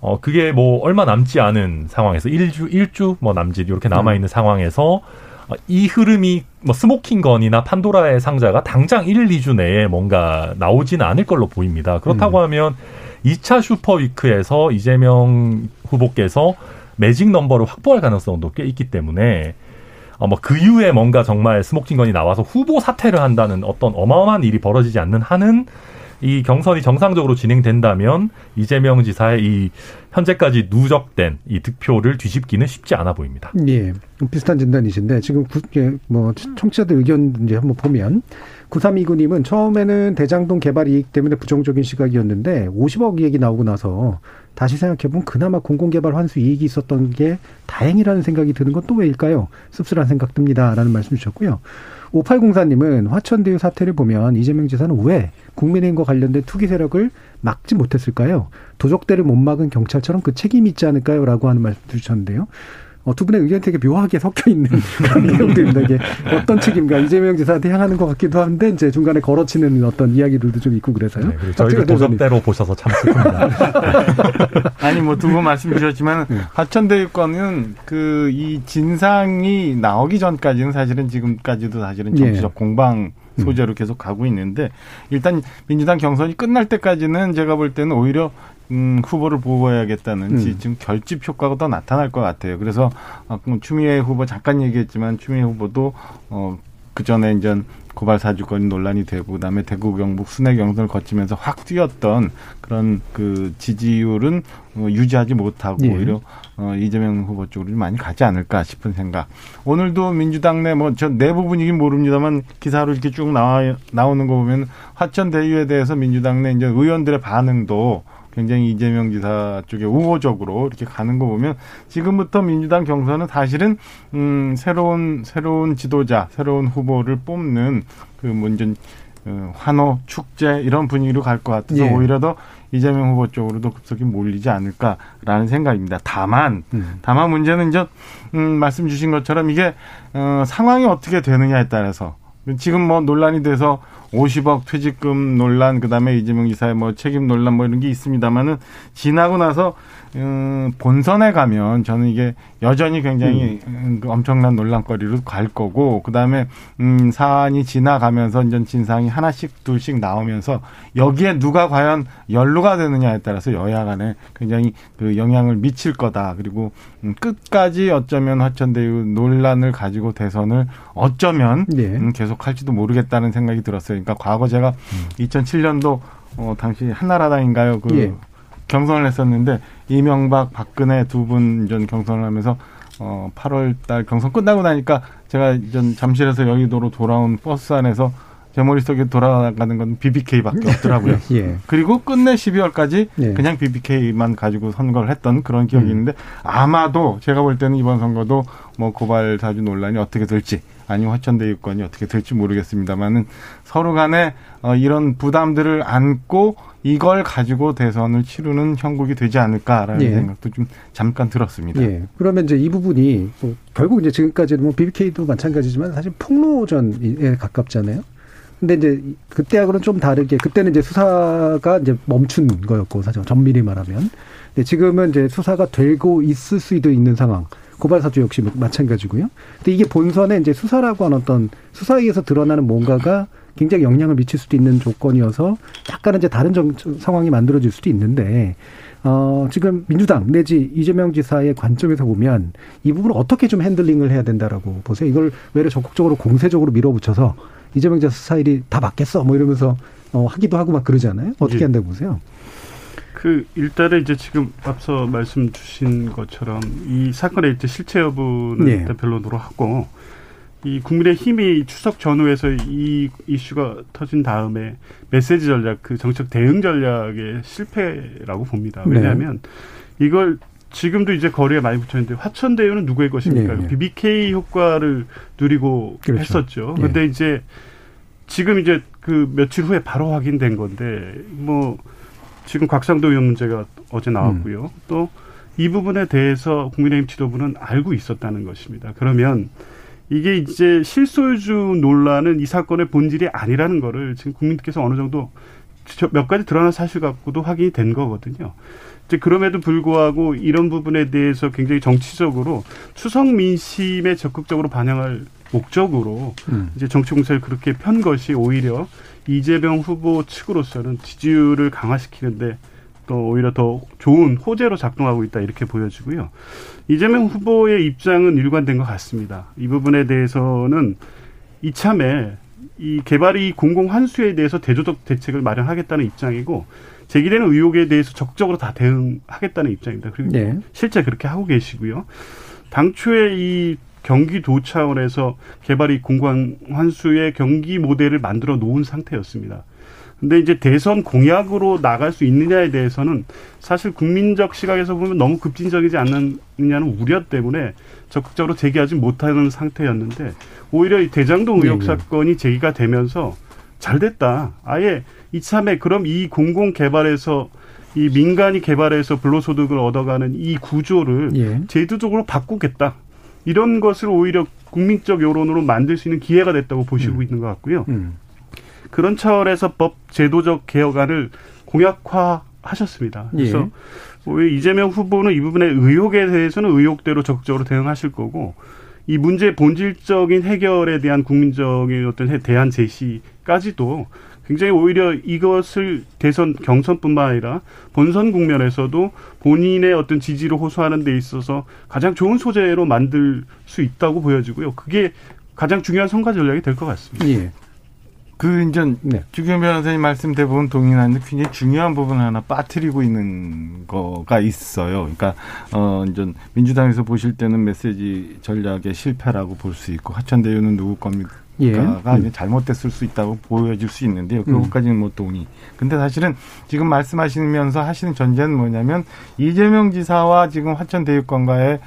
Speaker 5: 어 그게 뭐 얼마 남지 않은 상황에서 일주 일주 뭐 남짓 이렇게 남아 있는 음. 상황에서 어, 이 흐름이 뭐 smoking gun이나 판도라의 상자가 당장 1, 2주 내에 뭔가 나오지는 않을 걸로 보입니다. 그렇다고 음. 하면 2차 super week에서 이재명 후보께서 매직 넘버를 확보할 가능성도 꽤 있기 때문에 어, 뭐 그 이후에 뭔가 정말 스모킹건이 나와서 후보 사퇴를 한다는 어떤 어마어마한 일이 벌어지지 않는 한은 이 경선이 정상적으로 진행된다면 이재명 지사의 이 현재까지 누적된 이 득표를 뒤집기는 쉽지 않아 보입니다.
Speaker 2: 예. 비슷한 진단이신데 지금 구, 예, 뭐 청취자들 의견 이제 한번 보면 9329님은 처음에는 대장동 개발 이익 때문에 부정적인 시각이었는데 50억 얘기 나오고 나서 다시 생각해보면 그나마 공공개발 환수 이익이 있었던 게 다행이라는 생각이 드는 건 또 왜일까요? 씁쓸한 생각 듭니다라는 말씀 주셨고요. 5804님은 화천대유 사태를 보면 이재명 지사는 왜 국민의힘과 관련된 투기 세력을 막지 못했을까요? 도적대를 못 막은 경찰처럼 그 책임이 있지 않을까요? 라고 하는 말씀 주셨는데요. 어, 두 분의 의견이 되게 묘하게 섞여 있는 [laughs] 그런 내용들입니다. 이게 어떤 책임과 이재명 지사한테 향하는 것 같기도 한데 이제 중간에 걸어치는 어떤 이야기들도 좀 있고 그래서요. 네,
Speaker 5: 저희를 도적대로 보셔서 참 슬픕니다. [laughs]
Speaker 4: 아니 뭐 두 분 말씀 주셨지만 네. 화천대유권은 그 이 진상이 나오기 전까지는 사실은 지금까지도 사실은 정치적 네. 공방 소재로 계속 가고 있는데 일단 민주당 경선이 끝날 때까지는 제가 볼 때는 오히려 음, 후보를 보고해야겠다는 음. 지금 결집 효과가 더 나타날 것 같아요. 그래서 어, 추미애 후보 잠깐 얘기했지만 추미애 후보도 어, 그 전에 이제 고발 사주권이 논란이 되고 그다음에 대구 경북 순회 경선을 거치면서 확 뛰었던 그런 그 지지율은 어, 유지하지 못하고 예. 오히려 어, 이재명 후보 쪽으로 많이 가지 않을까 싶은 생각. 오늘도 민주당 내뭐저 내부 분위기 모릅니다만 기사로 이렇게 쭉 나와 나오는 거 보면 화천 대유에 대해서 민주당 내 이제 의원들의 반응도 굉장히 이재명 지사 쪽에 우호적으로 이렇게 가는 거 보면 지금부터 민주당 경선은 사실은 음 새로운 새로운 지도자, 새로운 후보를 뽑는 그 문전 어, 환호 축제 이런 분위기로 갈 것 같아서 예. 오히려 더 이재명 후보 쪽으로도 급속히 몰리지 않을까라는 생각입니다. 다만 음. 다만 문제는 이제 음, 말씀 주신 것처럼 이게 어, 상황이 어떻게 되느냐에 따라서 지금 뭐 논란이 돼서 50억 퇴직금 논란 그 다음에 이재명 지사의 뭐 책임 논란 뭐 이런 게 있습니다만은 지나고 나서 음, 본선에 가면 저는 이게 여전히 굉장히 음. 그 엄청난 논란거리로 갈 거고 그다음에 음, 사안이 지나가면서 이제 진상이 하나씩 둘씩 나오면서 여기에 누가 과연 연루가 되느냐에 따라서 여야 간에 굉장히 그 영향을 미칠 거다. 그리고 음, 끝까지 어쩌면 화천대유 논란을 가지고 대선을 어쩌면 네. 음, 계속 할지도 모르겠다는 생각이 들었어요. 그러니까 과거 제가 음. 2007년도 어, 당시 한나라당인가요? 그 예. 경선을 했었는데 이명박, 박근혜 두 분 전 경선을 하면서 어 8월 달 경선 끝나고 나니까 제가 전 잠실에서 여의도로 돌아온 버스 안에서 제 머릿속에 돌아가는 건 BBK밖에 없더라고요. [laughs] 예. 그리고 끝내 12월까지 예. 그냥 BBK만 가지고 선거를 했던 그런 기억이 음. 있는데 아마도 제가 볼 때는 이번 선거도 뭐 고발 사주 논란이 어떻게 될지 아니면 화천대 유권이 어떻게 될지 모르겠습니다만은 서로 간에 어, 이런 부담들을 안고 이걸 가지고 대선을 치르는 형국이 되지 않을까라는 예. 생각도 좀 잠깐 들었습니다. 예.
Speaker 2: 그러면 이제 이 부분이 뭐 결국 이제 지금까지 뭐 BBK도 마찬가지지만 사실 폭로전에 가깝잖아요. 근데 이제 그때하고는 좀 다르게 그때는 이제 수사가 이제 멈춘 거였고 사실 전밀히 말하면. 근데 지금은 이제 수사가 되고 있을 수도 있는 상황. 고발 사주 역시 마찬가지고요. 근데 이게 본선에 이제 수사라고 하는 어떤 수사에 의해서 드러나는 뭔가가 굉장히 영향을 미칠 수도 있는 조건이어서 약간은 이제 다른 정, 상황이 만들어질 수도 있는데 어, 지금 민주당 내지 이재명 지사의 관점에서 보면 이 부분을 어떻게 좀 핸들링을 해야 된다라고 보세요. 이걸 외려 적극적으로 공세적으로 밀어붙여서 이재명 지사 스타일이 다 맞겠어 뭐 이러면서 어, 하기도 하고 막 그러잖아요. 어떻게 예. 한다고 보세요?
Speaker 3: 그 일단은 이제 지금 앞서 말씀 주신 것처럼 이 사건의 이제 실체 여부는 네. 일단 변론으로 하고 이 국민의 힘이 추석 전후에서 이 이슈가 터진 다음에 메시지 전략, 그 정책 대응 전략의 실패라고 봅니다. 네. 왜냐하면 네. 이걸 지금도 이제 거리에 많이 붙였는데 화천 대유는 누구의 것입니까? 네, 네. BBK 효과를 누리고 그렇죠. 했었죠. 네. 근데 이제 지금 이제 그 며칠 후에 바로 확인된 건데 뭐 지금 곽상도 의원 문제가 어제 나왔고요. 음. 또이 부분에 대해서 국민의힘 지도부는 알고 있었다는 것입니다. 그러면 이게 이제 실소유주 논란은 이 사건의 본질이 아니라는 거를 지금 국민들께서 어느 정도 몇 가지 드러난 사실 갖고도 확인이 된 거거든요. 이제 그럼에도 불구하고 이런 부분에 대해서 굉장히 정치적으로 추석 민심에 적극적으로 반영할 목적으로 음. 이제 정치 공세를 그렇게 편 것이 오히려 이재명 후보 측으로서는 지지율을 강화시키는데 또 오히려 더 좋은 호재로 작동하고 있다 이렇게 보여지고요. 이재명 후보의 입장은 일관된 것 같습니다. 이 부분에 대해서는 이참에 이 개발이 공공 환수에 대해서 대조적 대책을 마련하겠다는 입장이고 제기되는 의혹에 대해서 적극적으로 다 대응하겠다는 입장입니다. 그리고 네. 실제 그렇게 하고 계시고요. 당초에 이 경기도 차원에서 개발이 공공 환수의 경기 모델을 만들어 놓은 상태였습니다. 근데 이제 대선 공약으로 나갈 수 있느냐에 대해서는 사실 국민적 시각에서 보면 너무 급진적이지 않느냐는 우려 때문에 적극적으로 제기하지 못하는 상태였는데 오히려 이 대장동 의혹 네, 네. 사건이 제기가 되면서 잘 됐다. 아예 이참에 그럼 이 공공 개발에서 이 민간이 개발해서 불로소득을 얻어가는 이 구조를 예. 제도적으로 바꾸겠다. 이런 것을 오히려 국민적 여론으로 만들 수 있는 기회가 됐다고 보시고 음. 있는 것 같고요. 음. 그런 차원에서 법 제도적 개혁안을 공약화 하셨습니다. 그래서 예. 이재명 후보는 이 부분의 의혹에 대해서는 의혹대로 적극적으로 대응하실 거고 이 문제의 본질적인 해결에 대한 국민적인 어떤 대안 제시까지도 굉장히 오히려 이것을 대선 경선뿐만 아니라 본선 국면에서도 본인의 어떤 지지를 호소하는 데 있어서 가장 좋은 소재로 만들 수 있다고 보여지고요. 그게 가장 중요한 선거 전략이 될 것 같습니다. 예.
Speaker 4: 그 이제 네. 주경 변호사님 말씀 대부분 동의하는데 굉장히 중요한 부분 하나 빠뜨리고 있는 거가 있어요. 그러니까 어 이제 민주당에서 보실 때는 메시지 전략의 실패라고 볼 수 있고 하천대유는 누구 겁니까? 예. 음. 잘못됐을 수 있다고 보여질 수 있는데요. 음. 그것까지는 못 동의. 근데 사실은 지금 말씀하시면서 하시는 전제는 뭐냐면 이재명 지사와 지금 화천 대유권과의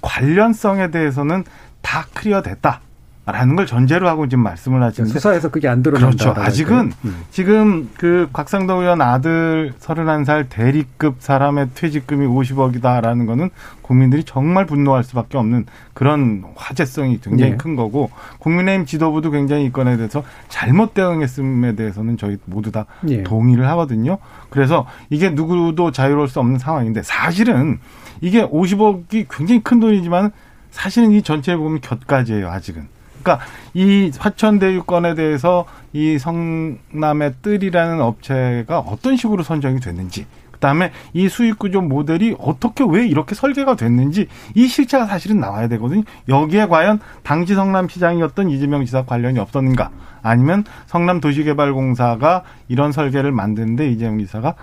Speaker 4: 관련성에 대해서는 다 클리어 됐다. 라는 걸 전제로 하고 지금 말씀을 하시는데
Speaker 2: 수사에서 그게 안 드러난다.
Speaker 4: 그렇죠. 아직은 음. 지금 그 곽상도 의원 아들 31살 대리급 사람의 퇴직금이 50억이다라는 거는 국민들이 정말 분노할 수밖에 없는 그런 화제성이 굉장히 네. 큰 거고 국민의힘 지도부도 굉장히 이 건에 대해서 잘못 대응했음에 대해서는 저희 모두 다 네. 동의를 하거든요. 그래서 이게 누구도 자유로울 수 없는 상황인데 사실은 이게 50억이 굉장히 큰 돈이지만 사실은 이 전체에 보면 곁가지예요, 아직은. 그러니까 이 화천대유권에 대해서 이 성남의 뜰이라는 업체가 어떤 식으로 선정이 됐는지 그다음에 이 수익 구조 모델이 어떻게 왜 이렇게 설계가 됐는지 이 실체가 사실은 나와야 되거든요. 여기에 과연 당시 성남시장이었던 이재명 지사 관련이 없었는가? 아니면 성남도시개발공사가 이런 설계를 만드는데 이재명 지사가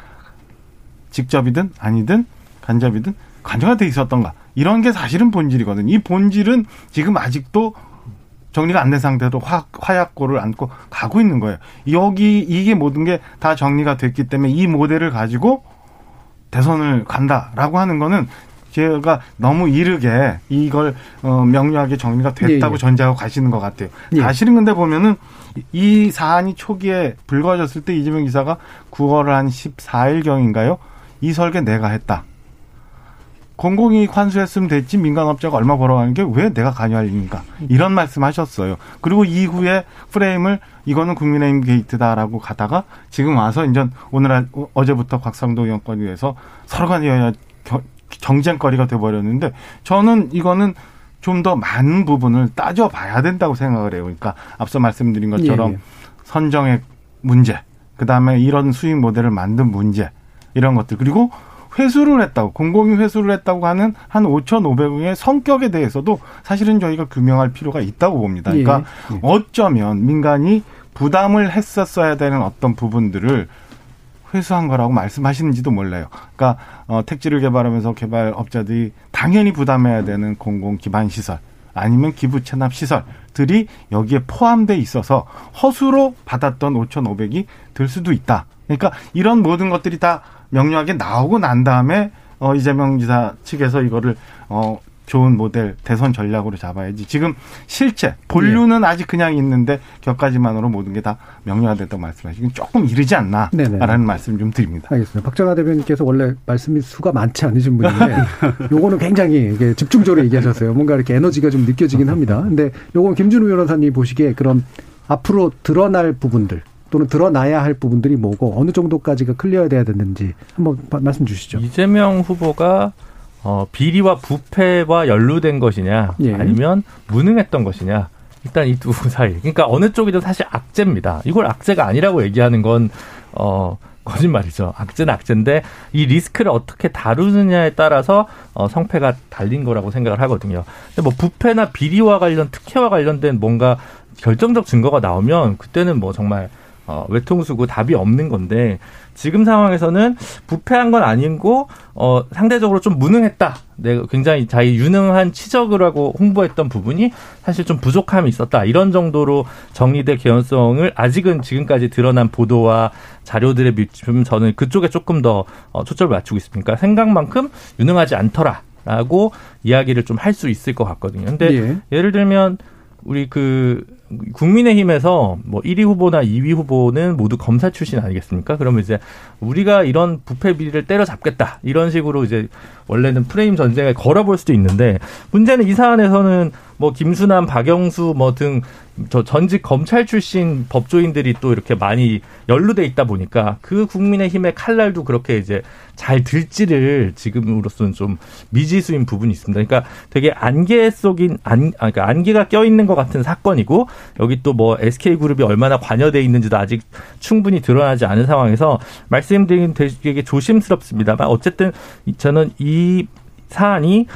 Speaker 4: 직접이든 아니든 간접이든 관여가 돼 있었던가? 이런 게 사실은 본질이거든요. 이 본질은 지금 아직도 정리가 안 된 상태로 화, 화약고를 안고 가고 있는 거예요. 여기 이게 모든 게 다 정리가 됐기 때문에 이 모델을 가지고 대선을 간다라고 하는 거는 제가 너무 이르게 이걸 어, 명료하게 정리가 됐다고 예, 예. 전제하고 가시는 것 같아요. 예. 사실은 근데 보면은 이 사안이 초기에 불거졌을 때 이재명 기사가 9월 한 14일 경인가요? 이 설계 내가 했다. 공공이익 환수했으면 됐지 민간업자가 얼마 벌어가는 게 왜 내가 관여할 일인가 이런 말씀하셨어요. 그리고 이후에 프레임을 이거는 국민의힘 게이트다라고 가다가 지금 와서 이제 오늘 어제부터 곽상도 의원권에 대해서 서로 간에 경쟁거리가 돼버렸는데 저는 이거는 좀 더 많은 부분을 따져봐야 된다고 생각을 해요. 그러니까 앞서 말씀드린 것처럼 예, 예. 선정의 문제, 그 다음에 이런 수익 모델을 만든 문제 이런 것들 그리고 회수를 했다고 공공이 회수를 했다고 하는 한 5,500억의 성격에 대해서도 사실은 저희가 규명할 필요가 있다고 봅니다. 그러니까 예. 예. 어쩌면 민간이 부담을 했었어야 되는 어떤 부분들을 회수한 거라고 말씀하시는지도 몰라요. 그러니까 어, 택지를 개발하면서 개발업자들이 당연히 부담해야 되는 공공 기반 시설 아니면 기부 체납 시설들이 여기에 포함돼 있어서 허수로 받았던 5,500이 들 수도 있다. 그러니까 이런 모든 것들이 다 명료하게 나오고 난 다음에 어 이재명 지사 측에서 이거를 어 좋은 모델 대선 전략으로 잡아야지. 지금 실체 본류는 예. 아직 그냥 있는데 격가지만으로 모든 게 다 명료화됐다고 말씀하시긴 조금 이르지 않나라는 말씀 좀 드립니다.
Speaker 2: 알겠습니다. 박정하 대변인께서 원래 말씀이 수가 많지 않으신 분인데 [laughs] 요거는 굉장히 집중적으로 얘기하셨어요. 뭔가 이렇게 에너지가 좀 느껴지긴 합니다. 근데 요건 김준우 변호사님 보시기에 그럼 앞으로 드러날 부분들 또는 드러나야 할 부분들이 뭐고 어느 정도까지가 클리어돼야 되는지 한번 말씀 주시죠.
Speaker 6: 이재명 후보가 어, 비리와 부패와 연루된 것이냐 예. 아니면 무능했던 것이냐 일단 이 두 [laughs] 사이 그러니까 어느 쪽이든 사실 악재입니다. 이걸 악재가 아니라고 얘기하는 건 어. 거짓말이죠. 악재는 악재인데 이 리스크를 어떻게 다루느냐에 따라서 어, 성패가 달린 거라고 생각을 하거든요. 근데 뭐 부패나 비리와 관련 특혜와 관련된 뭔가 결정적 증거가 나오면 그때는 뭐 정말 어, 외통수고 답이 없는 건데 지금 상황에서는 부패한 건 아니고 어, 상대적으로 좀 무능했다. 내가 굉장히 자기 유능한 치적을 하고 홍보했던 부분이 사실 좀 부족함이 있었다. 이런 정도로 정리될 개연성을 아직은 지금까지 드러난 보도와 자료들에 비추면 저는 그쪽에 조금 더 어, 초점을 맞추고 있습니다. 그러니까 생각만큼 유능하지 않더라. 라고 이야기를 좀 할 수 있을 것 같거든요. 근데 예. 예를 들면 우리 그 국민의힘에서 뭐 1위 후보나 2위 후보는 모두 검사 출신 아니겠습니까? 그러면 이제 우리가 이런 부패 비리를 때려잡겠다 이런 식으로 이제 원래는 프레임 전쟁에 걸어볼 수도 있는데 문제는 이 사안에서는 뭐 김수남, 박영수 뭐 등 저 전직 검찰 출신 법조인들이 또 이렇게 많이 연루돼 있다 보니까 그 국민의힘의 칼날도 그렇게 이제 잘 들지를 지금으로서는 좀 미지수인 부분이 있습니다. 그러니까 되게 안개 속인 안 아, 그러니까 안개가 껴 있는 것 같은 사건이고 여기 또 뭐 SK 그룹이 얼마나 관여돼 있는지도 아직 충분히 드러나지 않은 상황에서 말씀드리긴 되게 조심스럽습니다만 어쨌든 저는 이 사안이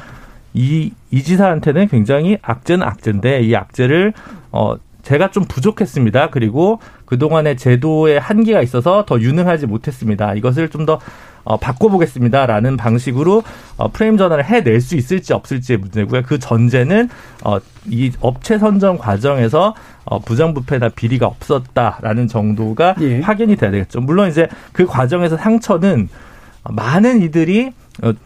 Speaker 6: 이, 이 지사한테는 굉장히 악재는 악재인데 이 악재를 어 제가 좀 부족했습니다. 그리고 그동안의 제도의 한계가 있어서 더 유능하지 못했습니다. 이것을 좀더 어, 바꿔보겠습니다라는 방식으로 어, 프레임 전환을 해낼 수 있을지 없을지의 문제고요. 그 전제는 어, 이 업체 선정 과정에서 어, 부정부패나 비리가 없었다라는 정도가 예. 확인이 돼야 되겠죠. 물론 이제 그 과정에서 상처는 많은 이들이 어,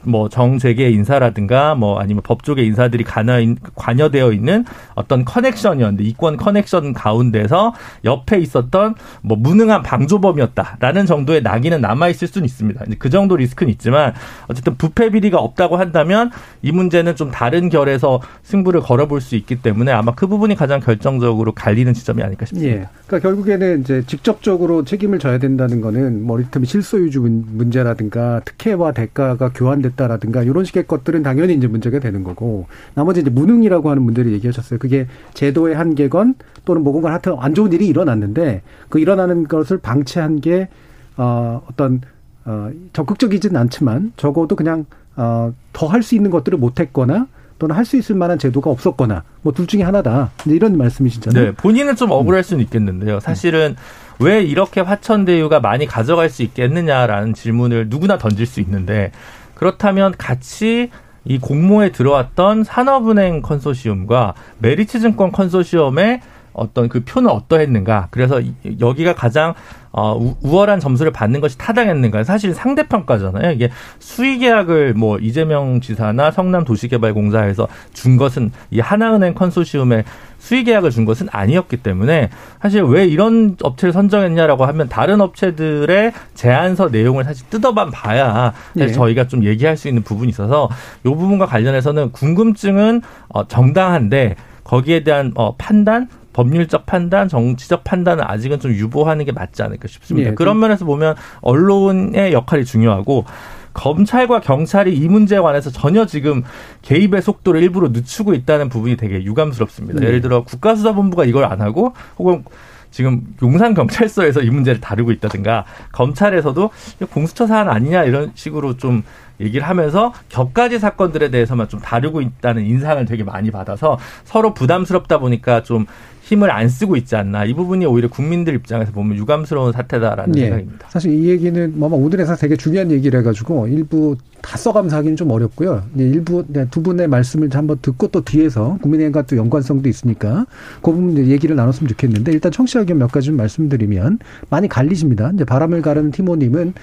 Speaker 6: 뭐 정재계 인사라든가 뭐 아니면 법조계 인사들이 관여, 관여 되어 있는 어떤 커넥션이었는데 이권 커넥션 가운데서 옆에 있었던 뭐 무능한 방조범이었다라는 정도의 낙인은 남아 있을 수는 있습니다. 그 정도 리스크는 있지만 어쨌든 부패 비리가 없다고 한다면 이 문제는 좀 다른 결에서 승부를 걸어볼 수 있기 때문에 아마 그 부분이 가장 결정적으로 갈리는 지점이 아닐까 싶습니다. 예.
Speaker 2: 그러니까 결국에는 이제 직접적으로 책임을 져야 된다는 거는 머리틈 실소유주 문제라든가 특혜와 대가가 교환됐다라든가 이런 식의 것들은 당연히 이제 문제가 되는 거고 나머지 이제 무능이라고 하는 분들이 얘기하셨어요. 그게 제도의 한계건 또는 뭔가 하여튼 안 좋은 일이 일어났는데 그 일어나는 것을 방치한 게 어, 어떤 어, 적극적이진 않지만 적어도 그냥 어, 더 할 수 있는 것들을 못했거나 또는 할 수 있을 만한 제도가 없었거나 뭐 둘 중에 하나다. 이런 말씀이시잖아요.
Speaker 6: 네, 본인은 좀 억울할 수는 있겠는데요. 사실은 왜 이렇게 화천대유가 많이 가져갈 수 있겠느냐라는 질문을 누구나 던질 수 있는데 그렇다면 같이 이 공모에 들어왔던 산업은행 컨소시엄과 메리츠증권 컨소시엄의 어떤 그 표는 어떠했는가. 그래서 여기가 가장 어, 우월한 점수를 받는 것이 타당했는가. 사실 상대평가잖아요. 이게 수의계약을 뭐 이재명 지사나 성남도시개발공사에서 준 것은 이 하나은행 컨소시엄에 수의 계약을 준 것은 아니었기 때문에 사실 왜 이런 업체를 선정했냐라고 하면 다른 업체들의 제안서 내용을 사실 뜯어만 봐야 사실 네. 저희가 좀 얘기할 수 있는 부분이 있어서 이 부분과 관련해서는 궁금증은 어, 정당한데 거기에 대한 어, 판단 법률적 판단, 정치적 판단은 아직은 좀 유보하는 게 맞지 않을까 싶습니다. 예, 그런 면에서 보면 언론의 역할이 중요하고 검찰과 경찰이 이 문제에 관해서 전혀 지금 개입의 속도를 일부러 늦추고 있다는 부분이 되게 유감스럽습니다. 네. 예를 들어 국가수사본부가 이걸 안 하고 혹은 지금 용산 경찰서에서 이 문제를 다루고 있다든가 검찰에서도 공수처 사안 아니냐 이런 식으로 좀 얘기를 하면서 격가지 사건들에 대해서만 좀 다루고 있다는 인상을 되게 많이 받아서 서로 부담스럽다 보니까 좀 힘을 안 쓰고 있지 않나 이 부분이 오히려 국민들 입장에서 보면 유감스러운 사태다라는 예. 생각입니다.
Speaker 2: 사실 이 얘기는 뭐 오늘에서 되게 중요한 얘기를 해가지고 일부 다 써가면서 하기는 좀 어렵고요. 일부 두 분의 말씀을 한번 듣고 또 뒤에서 국민의힘과 또 연관성도 있으니까 그 부분 얘기를 나눴으면 좋겠는데 일단 청취자 의견 몇 가지 좀 말씀드리면 많이 갈리십니다. 이제 바람을 가르는 티모님은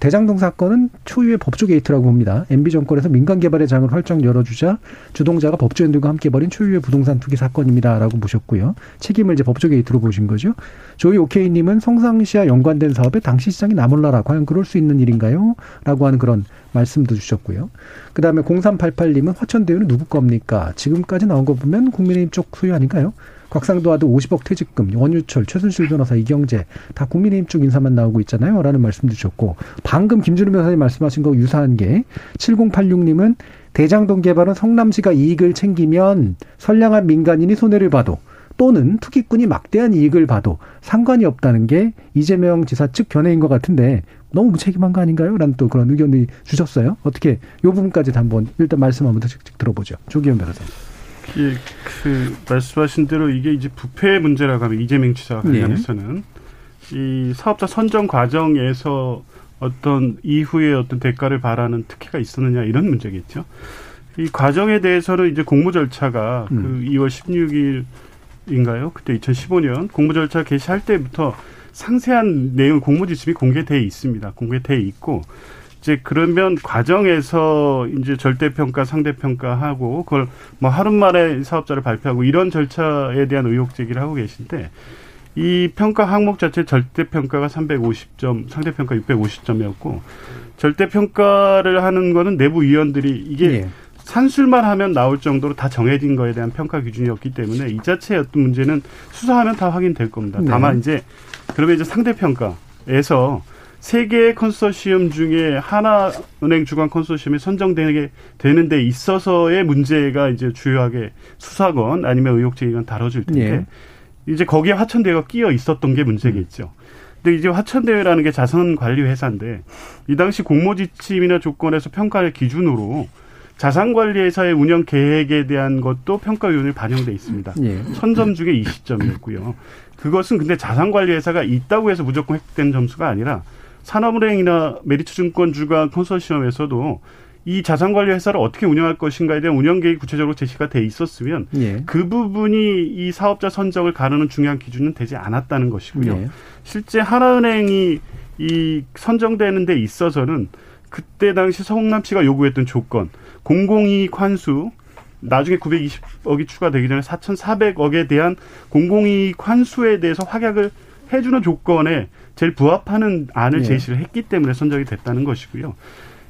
Speaker 2: 대장동 사건은 초유의 법조 게이트라고 봅니다. MB 정권에서 민간 개발의 장을 활짝 열어주자 주동자가 법조인들과 함께 벌인 초유의 부동산 투기 사건입니다라고 보셨고요. 책임을 이제 법조 게이트로 보신 거죠. 조이 오케이님은 성남시와 연관된 사업에 당시 시장이 나몰라라 과연 그럴 수 있는 일인가요? 라고 하는 그런 말씀도 주셨고요. 그 다음에 0388님은 화천대유는 누구 겁니까? 지금까지 나온 거 보면 국민의힘 쪽 소유 아닌가요? 곽상도 아들 50억 퇴직금, 원유철, 최순실 변호사, 이경재 다 국민의힘 쪽 인사만 나오고 있잖아요. 라는 말씀도 주셨고 방금 김준우 변호사님 말씀하신 거 유사한 게 7086님은 대장동 개발은 성남시가 이익을 챙기면 선량한 민간인이 손해를 봐도 또는 투기꾼이 막대한 이익을 봐도 상관이 없다는 게 이재명 지사 측 견해인 것 같은데 너무 무책임한 거 아닌가요? 라는 또 그런 의견이 주셨어요. 어떻게 이 부분까지 한번 일단 말씀 한번 더 들어보죠. 조기현 변호사님.
Speaker 3: 예, 그 말씀하신 대로 이게 이제 부패 문제라고 하면 이재명 지사 네. 관련해서는 네. 이 사업자 선정 과정에서 어떤 이후에 어떤 대가를 바라는 특혜가 있었느냐 이런 문제겠죠. 이 과정에 대해서는 이제 공모 절차가 음. 그 2월 16일인가요? 그때 2015년 공모 절차 개시할 때부터 상세한 내용 공모 지침이 공개돼 있습니다. 공개돼 있고 이제 그러면 과정에서 이제 절대 평가, 상대 평가하고 그걸 뭐 하루 만에 사업자를 발표하고 이런 절차에 대한 의혹 제기를 하고 계신데 이 평가 항목 자체 절대 평가가 350점, 상대 평가 650점이었고 절대 평가를 하는 거는 내부 위원들이 이게 예. 산술만 하면 나올 정도로 다 정해진 거에 대한 평가 기준이었기 때문에 이 자체의 어떤 문제는 수사하면 다 확인될 겁니다. 네. 다만 이제 그러면 이제 상대 평가에서 세 개의 컨소시엄 중에 하나 은행 주관 컨소시엄이 선정되게 되는 데 있어서의 문제가 이제 주요하게 수사건 아니면 의혹 제기건 다뤄질 텐데 예. 이제 거기에 화천대유가 끼어 있었던 게 문제겠죠. 근데 이제 화천대유라는 게 자산관리 회사인데 이 당시 공모지침이나 조건에서 평가를 기준으로 자산관리회사의 운영 계획에 대한 것도 평가위원회 반영돼 있습니다. 예. 천점 중에 20점이었고요. 그것은 근데 자산관리회사가 있다고 해서 무조건 획득된 점수가 아니라 산업은행이나 메리츠증권 주관 컨소시엄에서도 이 자산관리 회사를 어떻게 운영할 것인가에 대한 운영 계획이 구체적으로 제시가 돼 있었으면 예. 그 부분이 이 사업자 선정을 가르는 중요한 기준은 되지 않았다는 것이고요. 예. 실제 하나은행이 이 선정되는 데 있어서는 그때 당시 성남 시가 요구했던 조건 공공이익 환수 나중에 920억이 추가되기 전에 4,400억에 대한 공공이익 환수에 대해서 확약을 해주는 조건에 제일 부합하는 안을 예. 제시를 했기 때문에 선정이 됐다는 것이고요.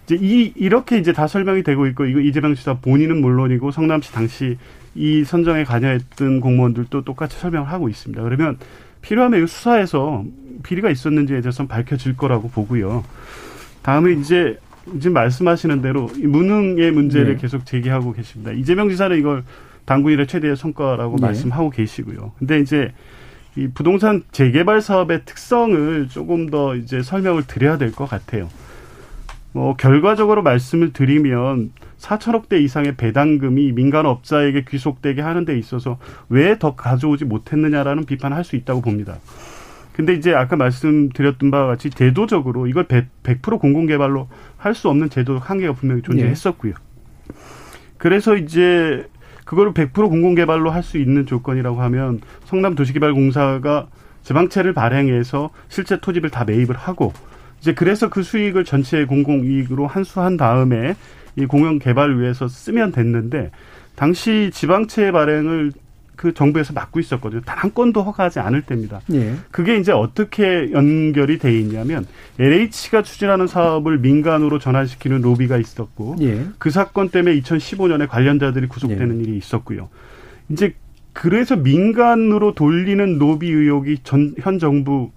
Speaker 3: 이제 이 이렇게 이제 다 설명이 되고 있고 이거 이재명 지사 본인은 물론이고 성남시 당시 이 선정에 관여했던 공무원들도 똑같이 설명을 하고 있습니다. 그러면 필요하면 이 수사에서 비리가 있었는지에 대해서는 밝혀질 거라고 보고요. 다음에 이제 지금 말씀하시는 대로 무능의 문제를 네. 계속 제기하고 계십니다. 이재명 지사는 이걸 당군일의 최대의 성과라고 네. 말씀하고 계시고요. 근데 이제 이 부동산 재개발 사업의 특성을 조금 더 이제 설명을 드려야 될 것 같아요. 뭐 결과적으로 말씀을 드리면 4천억 대 이상의 배당금이 민간 업자에게 귀속되게 하는 데 있어서 왜 더 가져오지 못했느냐라는 비판을 할 수 있다고 봅니다. 근데 이제 아까 말씀드렸던 바와 같이 제도적으로 이걸 100%, 100% 공공개발로 할 수 없는 제도 한계가 분명히 존재했었고요. 예. 그래서 이제 그거를 100% 공공개발로 할 수 있는 조건이라고 하면 성남도시개발공사가 지방채를 발행해서 실제 토지를 다 매입을 하고 이제 그래서 그 수익을 전체 공공 이익으로 환수한 다음에 이 공영 개발을 위해서 쓰면 됐는데 당시 지방채 발행을 그 정부에서 막고 있었거든요. 단 한 건도 허가하지 않을 때입니다. 예. 그게 이제 어떻게 연결이 돼 있냐면 LH가 추진하는 사업을 민간으로 전환시키는 로비가 있었고 예. 그 사건 때문에 2015년에 관련자들이 구속되는 예. 일이 있었고요. 이제 그래서 민간으로 돌리는 로비 의혹이 전, 현 정부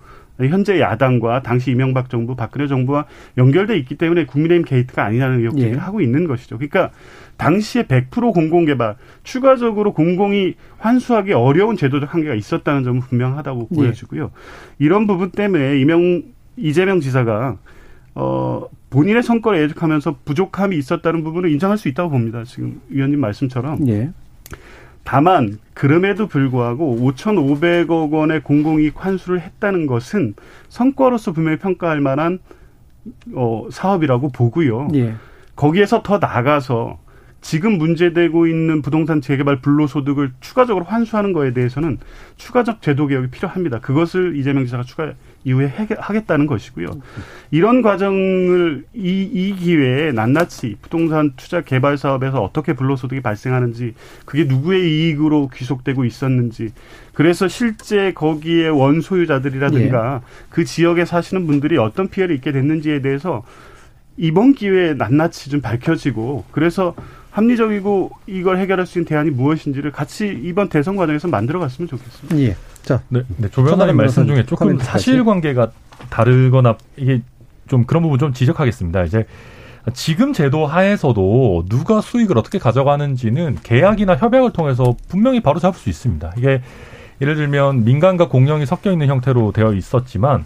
Speaker 3: 현재 야당과 당시 이명박 정부, 박근혜 정부와 연결돼 있기 때문에 국민의힘 게이트가 아니라는 의혹 제기를 예. 하고 있는 것이죠. 그러니까 당시에 100% 공공개발, 추가적으로 공공이 환수하기 어려운 제도적 한계가 있었다는 점은 분명하다고 예. 보여지고요. 이런 부분 때문에 이명 이재명 지사가 어 본인의 성과를 예측하면서 부족함이 있었다는 부분을 인정할 수 있다고 봅니다. 지금 위원님 말씀처럼. 예. 다만 그럼에도 불구하고 5,500억 원의 공공이익 환수를 했다는 것은 성과로서 분명히 평가할 만한 어 사업이라고 보고요. 예. 거기에서 더 나가서 지금 문제되고 있는 부동산 재개발 불로소득을 추가적으로 환수하는 거에 대해서는 추가적 제도 개혁이 필요합니다. 그것을 이재명 지사가 추가 이후에 하겠다는 것이고요. 이런 과정을 이, 이 기회에 낱낱이 부동산 투자 개발 사업에서 어떻게 불로소득이 발생하는지 그게 누구의 이익으로 귀속되고 있었는지 그래서 실제 거기에 원소유자들이라든가 예. 그 지역에 사시는 분들이 어떤 피해를 입게 됐는지에 대해서 이번 기회에 낱낱이 좀 밝혀지고 그래서 합리적이고 이걸 해결할 수 있는 대안이 무엇인지를 같이 이번 대선 과정에서 만들어갔으면 좋겠습니다.
Speaker 2: 예. 자,
Speaker 5: 네, 네 조 변호님 말씀 중에 조금 사실관계가 다르거나 이게 좀 그런 부분 좀 지적하겠습니다. 이제 지금 제도 하에서도 누가 수익을 어떻게 가져가는지는 계약이나 협약을 통해서 분명히 바로 잡을 수 있습니다. 이게 예를 들면 민간과 공영이 섞여 있는 형태로 되어 있었지만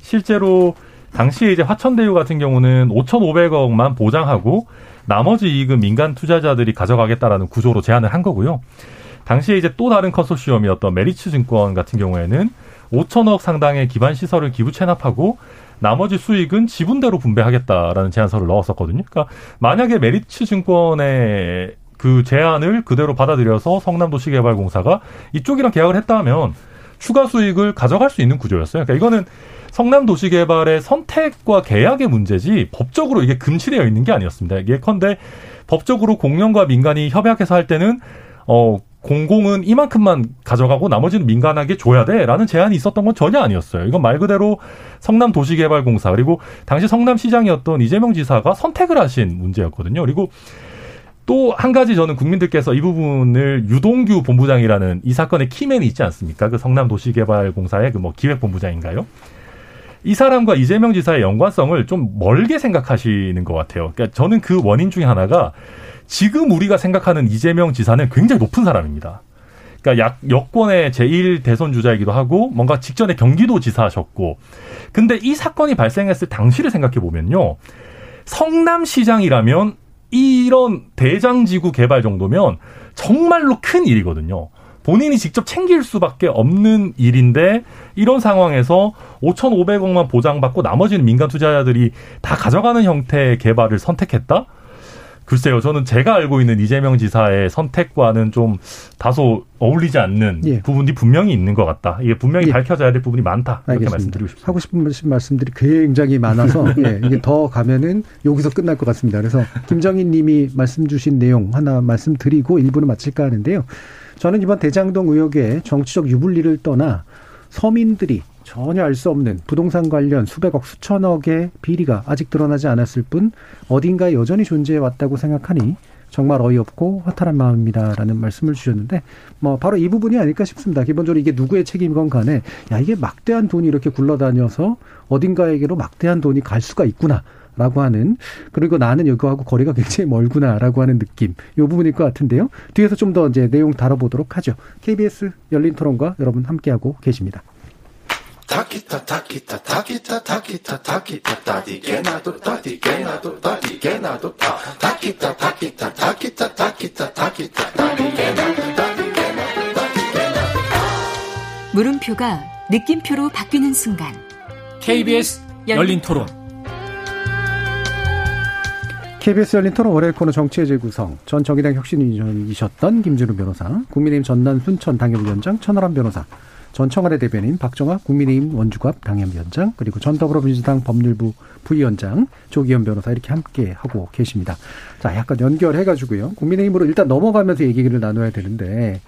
Speaker 5: 실제로 당시에 이제 화천대유 같은 경우는 5,500억만 보장하고 나머지 이익은 민간 투자자들이 가져가겠다라는 구조로 제안을 한 거고요. 당시에 이제 또 다른 컨소시엄이었던 메리츠 증권 같은 경우에는 5천억 상당의 기반 시설을 기부 채납하고 나머지 수익은 지분대로 분배하겠다라는 제안서를 넣었었거든요. 그러니까 만약에 메리츠 증권의 그 제안을 그대로 받아들여서 성남도시개발공사가 이쪽이랑 계약을 했다면 추가 수익을 가져갈 수 있는 구조였어요. 그러니까 이거는 성남 도시개발의 선택과 계약의 문제지 법적으로 이게 금지되어 있는 게 아니었습니다. 예컨대 법적으로 공영과 민간이 협약해서 할 때는 어 공공은 이만큼만 가져가고 나머지는 민간에게 줘야 돼라는 제안이 있었던 건 전혀 아니었어요. 이건 말 그대로 성남 도시개발공사 그리고 당시 성남시장이었던 이재명 지사가 선택을 하신 문제였거든요. 그리고 또 한 가지 저는 국민들께서 이 부분을 유동규 본부장이라는 이 사건의 키맨이 있지 않습니까? 그 성남 도시개발공사의 그 뭐 기획본부장인가요? 이 사람과 이재명 지사의 연관성을 좀 멀게 생각하시는 것 같아요. 그러니까 저는 그 원인 중에 하나가 지금 우리가 생각하는 이재명 지사는 굉장히 높은 사람입니다. 그러니까 약, 여권의 제1 대선 주자이기도 하고 뭔가 직전에 경기도 지사셨고 근데 이 사건이 발생했을 당시를 생각해 보면요. 성남시장이라면 이런 대장지구 개발 정도면 정말로 큰 일이거든요. 본인이 직접 챙길 수밖에 없는 일인데 이런 상황에서 5,500억만 보장받고 나머지는 민간 투자자들이 다 가져가는 형태의 개발을 선택했다? 글쎄요, 저는 제가 알고 있는 이재명 지사의 선택과는 좀 다소 어울리지 않는 예. 부분이 분명히 있는 것 같다. 이게 분명히 예. 밝혀져야 될 부분이 많다. 이렇게 말씀드리고 싶습니다.
Speaker 2: 하고 싶은 말씀들이 굉장히 많아서 [laughs] 예, 이게 더 가면은 여기서 끝날 것 같습니다. 그래서 김정인 님이 말씀 주신 내용 하나 말씀드리고 일부는 마칠까 하는데요. 저는 이번 대장동 의혹의 정치적 유불리를 떠나 서민들이 전혀 알 수 없는 부동산 관련 수백억 수천억의 비리가 아직 드러나지 않았을 뿐 어딘가에 여전히 존재해 왔다고 생각하니 정말 어이없고 허탈한 마음입니다라는 말씀을 주셨는데 뭐 바로 이 부분이 아닐까 싶습니다. 기본적으로 이게 누구의 책임이건 간에 야 이게 막대한 돈이 이렇게 굴러다녀서 어딘가에게로 막대한 돈이 갈 수가 있구나. 라고 하는 그리고 나는 여기하고 거리가 굉장히 멀구나라고 하는 느낌 요 부분일 것 같은데요. 뒤에서 좀 더 이제 내용 다뤄보도록 하죠. KBS 열린 토론과 여러분 함께하고 계십니다. 타키타 타키타 타키타 타키타 타키타 타디게나도 타디게나도 타디게나도 타 타키타 타키타 타키타 타키타 타키타 타디게나도 타디게나도 타디게나도
Speaker 7: 물음표가 느낌표로 바뀌는 순간
Speaker 1: KBS 열린 토론
Speaker 2: KBS 열린 토론 월요일 코너 정치의 재구성 전 정의당 혁신위원이셨던 김준우 변호사 국민의힘 전남 순천 당협위원장 천하람 변호사 전 청와대 대변인 박정아 국민의힘 원주갑 당협위원장 그리고 전 더불어민주당 법률부 부위원장 조기현 변호사 이렇게 함께 하고 계십니다. 자, 약간 연결해가지고요. 국민의힘으로 일단 넘어가면서 얘기를 나눠야 되는데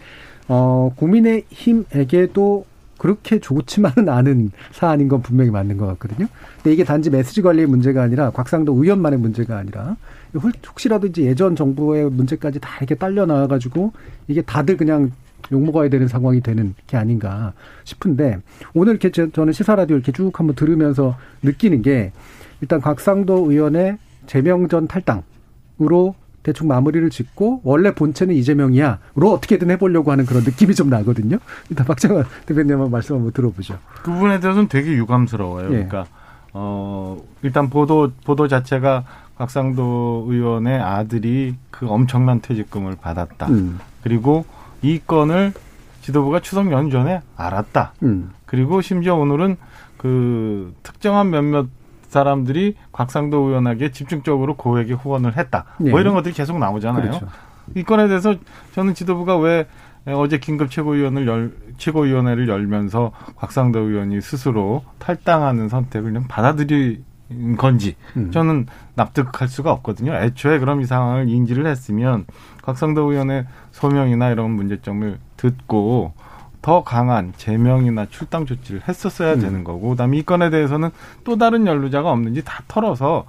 Speaker 2: 어, 국민의힘에게도 그렇게 좋지만은 않은 사안인 건 분명히 맞는 것 같거든요. 근데 이게 단지 메시지 관리의 문제가 아니라 곽상도 의원만의 문제가 아니라 혹시라도 이제 예전 정부의 문제까지 다 이렇게 딸려 나와가지고 이게 다들 그냥 욕먹어야 되는 상황이 되는 게 아닌가 싶은데 오늘 이렇게 저는 시사 라디오 이렇게 쭉 한번 들으면서 느끼는 게 일단 곽상도 의원의 제명전 탈당으로 대충 마무리를 짓고 원래 본체는 이재명이야로 어떻게든 해보려고 하는 그런 느낌이 좀 나거든요. 일단 박정환 대표님 한번 말씀 한번 들어보죠.
Speaker 4: 그 부분에 대해서는 되게 유감스러워요. 예. 그러니까 어 일단 보도 보도 자체가 곽상도 의원의 아들이 그 엄청난 퇴직금을 받았다. 음. 그리고 이 건을 지도부가 추석 연전에 알았다. 음. 그리고 심지어 오늘은 그 특정한 몇몇 사람들이 곽상도 의원에게 집중적으로 고액의 후원을 했다. 네. 뭐 이런 것들이 계속 나오잖아요. 그렇죠. 이 건에 대해서 저는 지도부가 왜 어제 긴급 최고위원을 열, 최고위원회를 열면서 곽상도 의원이 스스로 탈당하는 선택을 좀 받아들인 건지 음. 저는 납득할 수가 없거든요. 애초에 그럼 이 상황을 인지를 했으면 곽상도 의원의 소명이나 이런 문제점을 듣고 더 강한 제명이나 출당 조치를 했었어야 음. 되는 거고 그다음에 이 건에 대해서는 또 다른 연루자가 없는지 다 털어서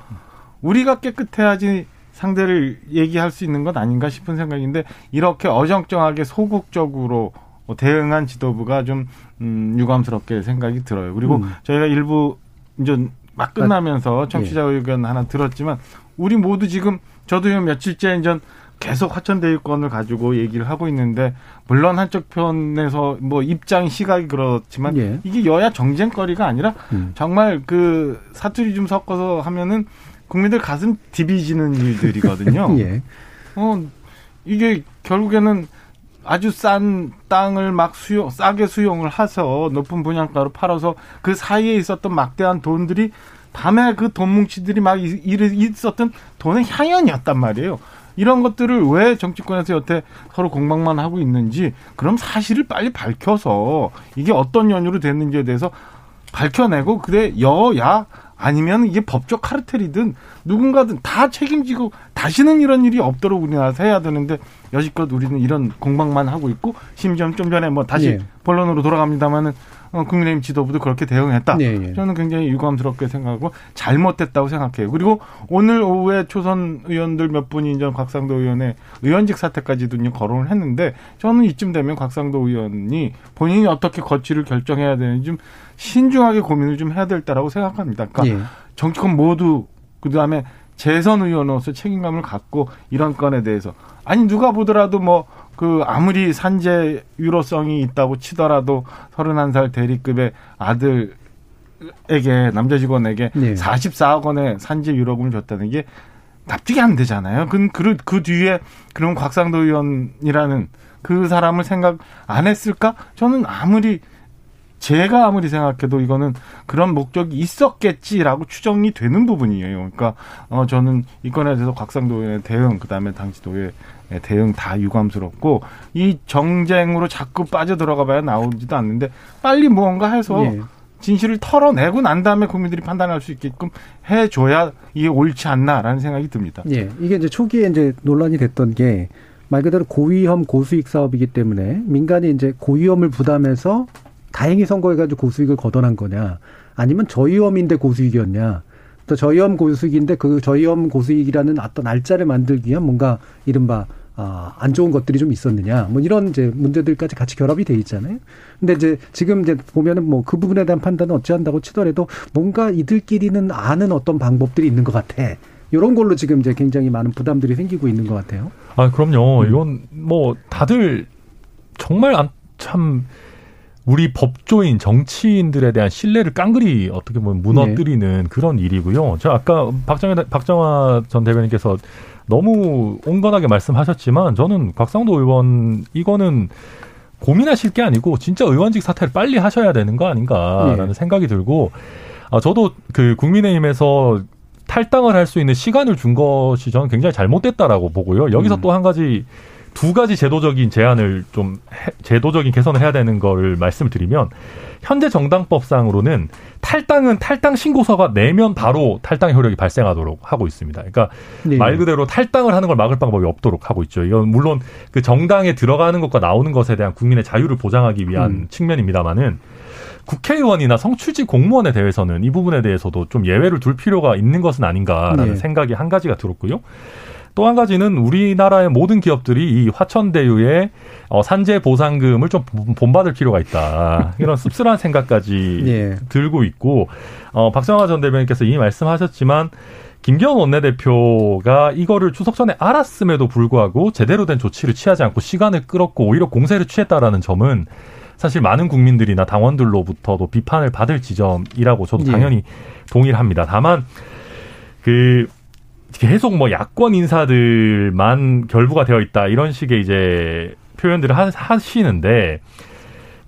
Speaker 4: 우리가 깨끗해야지 상대를 얘기할 수 있는 것 아닌가 싶은 생각인데 이렇게 어정쩡하게 소극적으로 대응한 지도부가 좀 음, 유감스럽게 생각이 들어요. 그리고 음. 저희가 일부 이제 막 끝나면서 청취자 의견 하나 들었지만 우리 모두 지금 저도 며칠째 이제 계속 화천대유권을 가지고 얘기를 하고 있는데 물론 한쪽 편에서 뭐 입장 시각이 그렇지만 예. 이게 여야 정쟁거리가 아니라 음. 정말 그 사투리 좀 섞어서 하면은 국민들 가슴 디비지는 일들이거든요. [laughs] 예. 어 이게 결국에는 아주 싼 땅을 막 수용 싸게 수용을 해서 높은 분양가로 팔아서 그 사이에 있었던 막대한 돈들이 밤에 그 돈 뭉치들이 막 있었던 돈의 향연이었단 말이에요. 이런 것들을 왜 정치권에서 여태 서로 공방만 하고 있는지 그럼 사실을 빨리 밝혀서 이게 어떤 연유로 됐는지에 대해서 밝혀내고 그래 여야 아니면 이게 법적 카르텔이든 누군가든 다 책임지고 다시는 이런 일이 없도록 우리나라에서 해야 되는데 여지껏 우리는 이런 공방만 하고 있고 심지어 좀 전에 뭐 다시 예. 본론으로 돌아갑니다마는 어, 국민의힘 지도부도 그렇게 대응했다. 네, 네. 저는 굉장히 유감스럽게 생각하고 잘못됐다고 생각해요. 그리고 오늘 오후에 초선 의원들 몇 분이 이제 곽상도 의원의 의원직 사퇴까지도 거론을 했는데 저는 이쯤 되면 곽상도 의원이 본인이 어떻게 거취를 결정해야 되는지 좀 신중하게 고민을 좀 해야 될 때라고 생각합니다. 그러니까 네. 정치권 모두 그다음에 재선 의원으로서 책임감을 갖고 이런 건에 대해서 아니 누가 보더라도 뭐 그 아무리 산재 유로성이 있다고 치더라도 31살 대리급의 아들에게 남자 직원에게 네. 44억 원의 산재 유로금을 줬다는 게 납득이 안 되잖아요. 그, 그, 그 뒤에 그럼 곽상도 의원이라는 그 사람을 생각 안 했을까? 저는 아무리 제가 아무리 생각해도 이거는 그런 목적이 있었겠지라고 추정이 되는 부분이에요. 그러니까 어 저는 이 건에 대해서 곽상도의 대응 그 다음에 당시도의 대응 다 유감스럽고 이 정쟁으로 자꾸 빠져 들어가 봐야 나오지도 않는데 빨리 무언가 해서 예. 진실을 털어내고 난 다음에 국민들이 판단할 수 있게끔 해줘야 이게 옳지 않나라는 생각이 듭니다.
Speaker 2: 예, 이게 이제 초기에 이제 논란이 됐던 게 말 그대로 고위험 고수익 사업이기 때문에 민간이 이제 고위험을 부담해서 다행히 선거해가지고 고수익을 걷어난 거냐, 아니면 저위험인데 고수익이었냐. 또 저위험 고수익인데 그 저위험 고수익이라는 어떤 날짜를 만들기 위한 뭔가 이른바 아, 안 좋은 것들이 좀 있었느냐. 뭐 이런 이제 문제들까지 같이 결합이 돼 있잖아요. 근데 이제 지금 이제 보면은 뭐 그 부분에 대한 판단은 어찌한다고 치더라도 뭔가 이들끼리는 아는 어떤 방법들이 있는 것 같아. 이런 걸로 지금 이제 굉장히 많은 부담들이 생기고 있는 것 같아요.
Speaker 5: 아, 그럼요. 음. 이건 뭐 다들 정말 참 우리 법조인 정치인들에 대한 신뢰를 깡그리 어떻게 보면 무너뜨리는 네. 그런 일이고요. 저 아까 박정희 박정화 전 대변인께서 너무 온건하게 말씀하셨지만 저는 곽상도 의원 이거는 고민하실 게 아니고 진짜 의원직 사퇴를 빨리 하셔야 되는 거 아닌가라는 네. 생각이 들고 아, 저도 그 국민의힘에서 탈당을 할 수 있는 시간을 준 것이 저는 굉장히 잘못됐다라고 보고요. 여기서 음. 또한 가지 두 가지 제도적인 제한을 좀 해, 제도적인 개선을 해야 되는 거를 말씀을 드리면 현재 정당법상으로는 탈당은 탈당 신고서가 내면 바로 탈당 효력이 발생하도록 하고 있습니다. 그러니까 네. 말 그대로 탈당을 하는 걸 막을 방법이 없도록 하고 있죠. 이건 물론 그 정당에 들어가는 것과 나오는 것에 대한 국민의 자유를 보장하기 위한 음. 측면입니다만은 국회의원이나 성취직 공무원에 대해서는 이 부분에 대해서도 좀 예외를 둘 필요가 있는 것은 아닌가라는 네. 생각이 한 가지가 들었고요. 또 한 가지는 우리나라의 모든 기업들이 이 화천대유의 어, 산재 보상금을 좀 본받을 필요가 있다. [laughs] 이런 씁쓸한 생각까지 예. 들고 있고 어, 박정화 전 대변인께서 이미 말씀하셨지만 김기현 원내대표가 이거를 추석 전에 알았음에도 불구하고 제대로 된 조치를 취하지 않고 시간을 끌었고 오히려 공세를 취했다라는 점은 사실 많은 국민들이나 당원들로부터도 비판을 받을 지점이라고 저도 예. 당연히 예. 동의를 합니다. 다만 그 계속 뭐 야권 인사들만 결부가 되어 있다 이런 식의 이제 표현들을 하시는데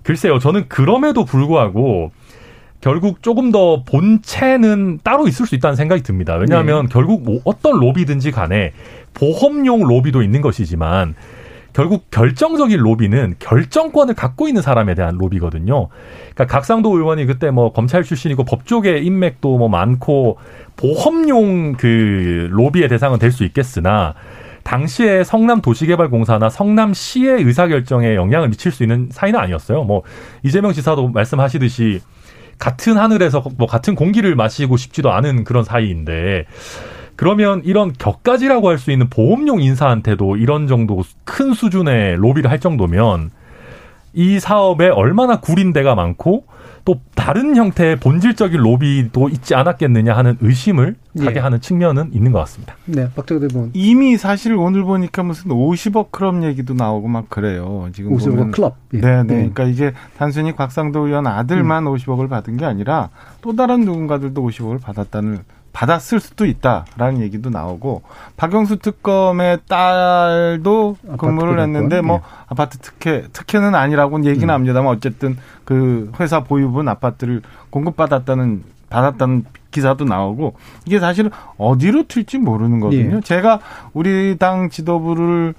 Speaker 5: 글쎄요 저는 그럼에도 불구하고 결국 조금 더 본체는 따로 있을 수 있다는 생각이 듭니다. 왜냐하면 네. 결국 뭐 어떤 로비든지 간에 보험용 로비도 있는 것이지만 결국 결정적인 로비는 결정권을 갖고 있는 사람에 대한 로비거든요. 그러니까 각상도 의원이 그때 뭐 검찰 출신이고 법조계 인맥도 뭐 많고 보험용 그 로비의 대상은 될 수 있겠으나 당시에 성남 도시개발공사나 성남시의 의사결정에 영향을 미칠 수 있는 사이는 아니었어요. 뭐 이재명 지사도 말씀하시듯이 같은 하늘에서 뭐 같은 공기를 마시고 싶지도 않은 그런 사이인데 그러면 이런 격가지라고 할 수 있는 보험용 인사한테도 이런 정도 큰 수준의 로비를 할 정도면 이 사업에 얼마나 구린 데가 많고 또 다른 형태의 본질적인 로비도 있지 않았겠느냐 하는 의심을 하게 예. 하는 측면은 있는 것 같습니다.
Speaker 2: 네, 박정대 본
Speaker 4: 이미 사실 오늘 보니까 무슨 50억 클럽 얘기도 나오고 막 그래요. 지금
Speaker 2: 50억 보면. 클럽.
Speaker 4: 예. 네, 네. 그러니까 이게 단순히 곽상도 의원 아들만 음. 50억을 받은 게 아니라 또 다른 누군가들도 50억을 받았다는 받았을 수도 있다라는 얘기도 나오고 박영수 특검의 딸도 근무를 했는데 뭐 예. 아파트 특혜 특혜는 아니라고는 얘기는 음. 합니다만 어쨌든 그 회사 보유분 아파트를 공급받았다는 받았다는 기사도 나오고 이게 사실은 어디로 튈지 모르는 거거든요. 예. 제가 우리 당 지도부를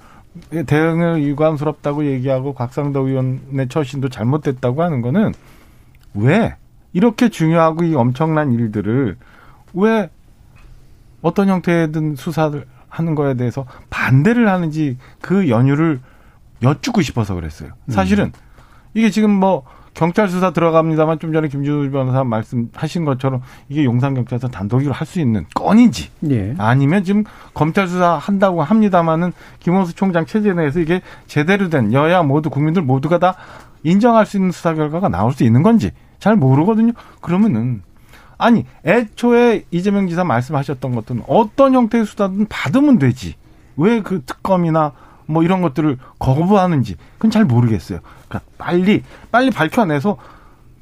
Speaker 4: 대응을 유감스럽다고 얘기하고 곽상도 의원의 처신도 잘못됐다고 하는 거는 왜 이렇게 중요하고 이 엄청난 일들을 왜 어떤 형태든 수사를 하는 거에 대해서 반대를 하는지 그 연유를 여쭙고 싶어서 그랬어요. 사실은 음. 이게 지금 뭐 경찰 수사 들어갑니다만 좀 전에 김준우 변호사 말씀하신 것처럼 이게 용산 경찰서 단독으로 할 수 있는 건인지 예. 아니면 지금 검찰 수사 한다고 합니다만은 김원수 총장 체제 내에서 이게 제대로 된 여야 모두 국민들 모두가 다 인정할 수 있는 수사 결과가 나올 수 있는 건지 잘 모르거든요. 그러면은 아니 애초에 이재명 지사 말씀하셨던 것들은 어떤 형태의 수사든 받으면 되지 왜 그 특검이나 뭐 이런 것들을 거부하는지 그건 잘 모르겠어요. 그러니까 빨리 빨리 밝혀내서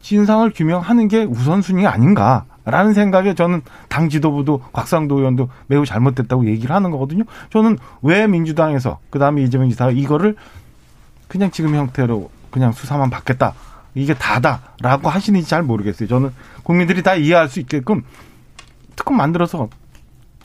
Speaker 4: 진상을 규명하는 게 우선순위 아닌가 라는 생각에 저는 당 지도부도 곽상도 의원도 매우 잘못됐다고 얘기를 하는 거거든요. 저는 왜 민주당에서 그다음에 이재명 지사가 이거를 그냥 지금 형태로 그냥 수사만 받겠다. 이게 다다라고 하시는지 잘 모르겠어요. 저는 국민들이 다 이해할 수 있게끔 특검 만들어서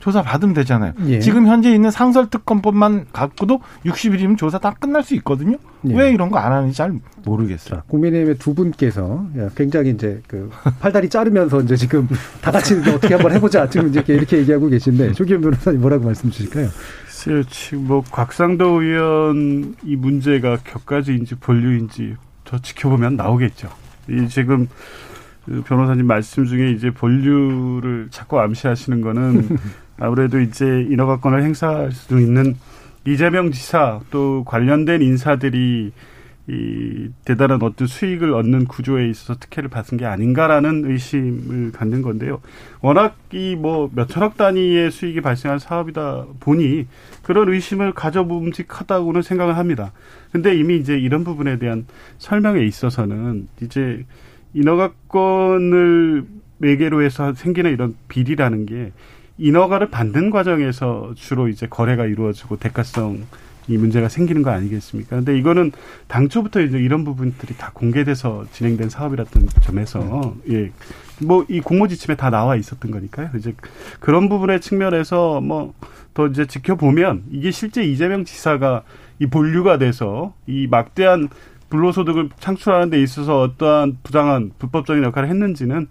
Speaker 4: 조사 받으면 되잖아요. 예. 지금 현재 있는 상설 특검법만 갖고도 60일이면 조사 다 끝날 수 있거든요. 예. 왜 이런 거 안 하는지 잘 모르겠어요. 자,
Speaker 2: 국민의힘의 두 분께서 굉장히 이제 그 팔다리 자르면서 이제 지금 [laughs] 다 같이 어떻게 한번 해보자 지금 이제 이렇게 얘기하고 계신데 조기현 변호사님 뭐라고 말씀 주실까요?
Speaker 3: 지금 뭐 곽상도 의원 이 문제가 격가지인지 본류인지 더 지켜보면 나오겠죠. 이 지금 그 변호사님 말씀 중에 이제 본류를 자꾸 암시하시는 거는 [laughs] 아무래도 이제 인허가권을 행사할 수 있는 이재명 지사 또 관련된 인사들이 이 대단한 어떤 수익을 얻는 구조에 있어서 특혜를 받은 게 아닌가라는 의심을 갖는 건데요. 워낙 이 뭐 몇천억 단위의 수익이 발생한 사업이다 보니 그런 의심을 가져봄직하다고는 생각을 합니다. 근데 이미 이제 이런 부분에 대한 설명에 있어서는 이제 인허가권을 매개로 해서 생기는 이런 비리라는 게 인허가를 받는 과정에서 주로 이제 거래가 이루어지고 대가성 이 문제가 생기는 거 아니겠습니까? 근데 이거는 당초부터 이제 이런 부분들이 다 공개돼서 진행된 사업이랐던 점에서 예. 뭐 이 공모 지침에 다 나와 있었던 거니까요. 이제 그런 부분의 측면에서 뭐 더 이제 지켜보면 이게 실제 이재명 지사가 이 본류가 돼서 이 막대한 불로소득을 창출하는 데 있어서 어떠한 부당한 불법적인 역할을 했는지는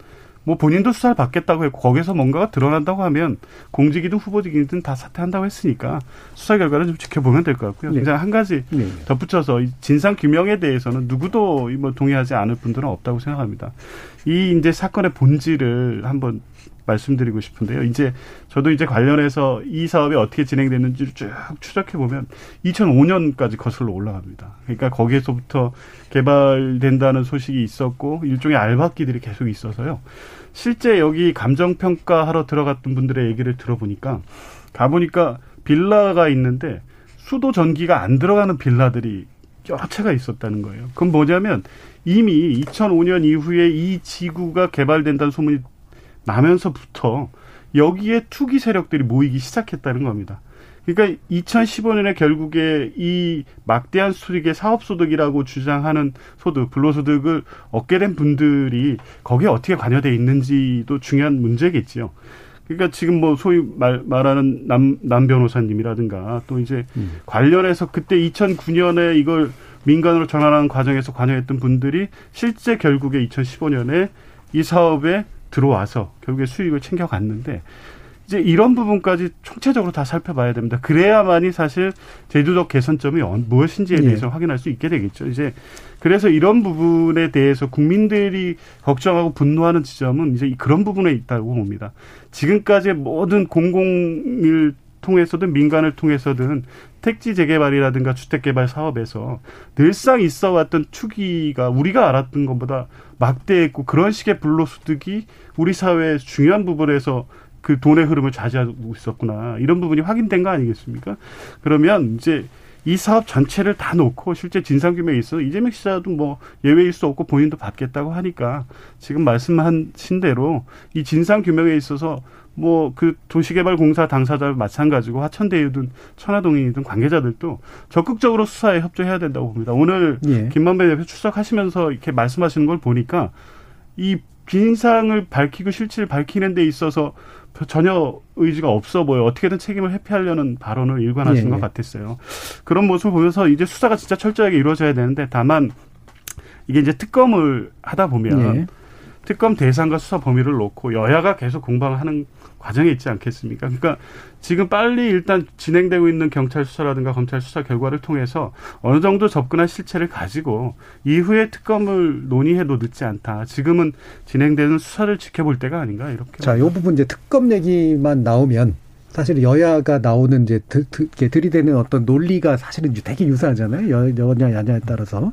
Speaker 3: 뭐 본인도 수사를 받겠다고 했고 거기서 뭔가가 드러난다고 하면 공직이든 후보직이든 다 사퇴한다고 했으니까 수사 결과를 좀 지켜보면 될 것 같고요. 네. 그냥 한 가지 네. 덧붙여서 진상 규명에 대해서는 누구도 뭐 동의하지 않을 분들은 없다고 생각합니다. 이 이제 사건의 본질을 한번 말씀드리고 싶은데요. 이제 저도 이제 관련해서 이 사업이 어떻게 진행됐는지를 쭉 추적해 보면 2005년까지 거슬러 올라갑니다. 그러니까 거기에서부터 개발된다는 소식이 있었고 일종의 알박기들이 계속 있어서요. 실제 여기 감정 평가하러 들어갔던 분들의 얘기를 들어보니까 가보니까 빌라가 있는데 수도 전기가 안 들어가는 빌라들이 여러 채가 있었다는 거예요. 그건 뭐냐면 이미 2005년 이후에 이 지구가 개발된다는 소문이 나면서부터 여기에 투기 세력들이 모이기 시작했다는 겁니다. 그러니까 2015년에 결국에 이 막대한 수익의 사업소득이라고 주장하는 소득, 불로소득을 얻게 된 분들이 거기에 어떻게 관여돼 있는지도 중요한 문제겠지요. 그러니까 지금 뭐 소위 말, 말하는 남, 남 변호사님이라든가 또 이제 음. 관련해서 그때 2009년에 이걸 민간으로 전환하는 과정에서 관여했던 분들이 실제 결국에 2015년에 이 사업에 들어와서 결국에 수익을 챙겨갔는데 이제 이런 부분까지 총체적으로 다 살펴봐야 됩니다. 그래야만이 사실 제도적 개선점이 무엇인지에 예. 대해서 예. 확인할 수 있게 되겠죠. 이제 그래서 이런 부분에 대해서 국민들이 걱정하고 분노하는 지점은 이제 그런 부분에 있다고 봅니다. 지금까지의 모든 공공을 통해서든 민간을 통해서든 택지 재개발이라든가 주택 개발 사업에서 늘상 있어 왔던 투기가 우리가 알았던 것보다 막대했고 그런 식의 불로소득이 우리 사회의 중요한 부분에서 그 돈의 흐름을 좌지하고 있었구나 이런 부분이 확인된 거 아니겠습니까? 그러면 이제 이 사업 전체를 다 놓고 실제 진상규명에 있어 이재명 씨자도 뭐 예외일 수 없고 본인도 받겠다고 하니까 지금 말씀하신 대로 이 진상규명에 있어서 뭐 그 도시개발공사 당사자 마찬가지고 하천대유든 천화동이든 관계자들도 적극적으로 수사에 협조해야 된다고 봅니다. 오늘 예. 김만배 대표 출석하시면서 이렇게 말씀하시는 걸 보니까 이 진상을 밝히고 실체를 밝히는 데 있어서 전혀 의지가 없어 보여 어떻게든 책임을 회피하려는 발언을 일관하신 예. 것 같았어요. 그런 모습을 보면서 이제 수사가 진짜 철저하게 이루어져야 되는데 다만 이게 이제 특검을 하다 보면 예. 특검 대상과 수사 범위를 놓고 여야가 계속 공방하는 과정에 있지 않겠습니까? 그러니까 지금 빨리 일단 진행되고 있는 경찰 수사라든가 검찰 수사 결과를 통해서 어느 정도 접근한 실체를 가지고 이후에 특검을 논의해도 늦지 않다. 지금은 진행되는 수사를 지켜볼 때가 아닌가 이렇게.
Speaker 2: 자, 이 부분 이제 특검 얘기만 나오면 사실 여야가 나오는 이제 드, 드, 들이대는 어떤 논리가 사실은 되게 유사하잖아요. 여, 여냐 야냐에 따라서.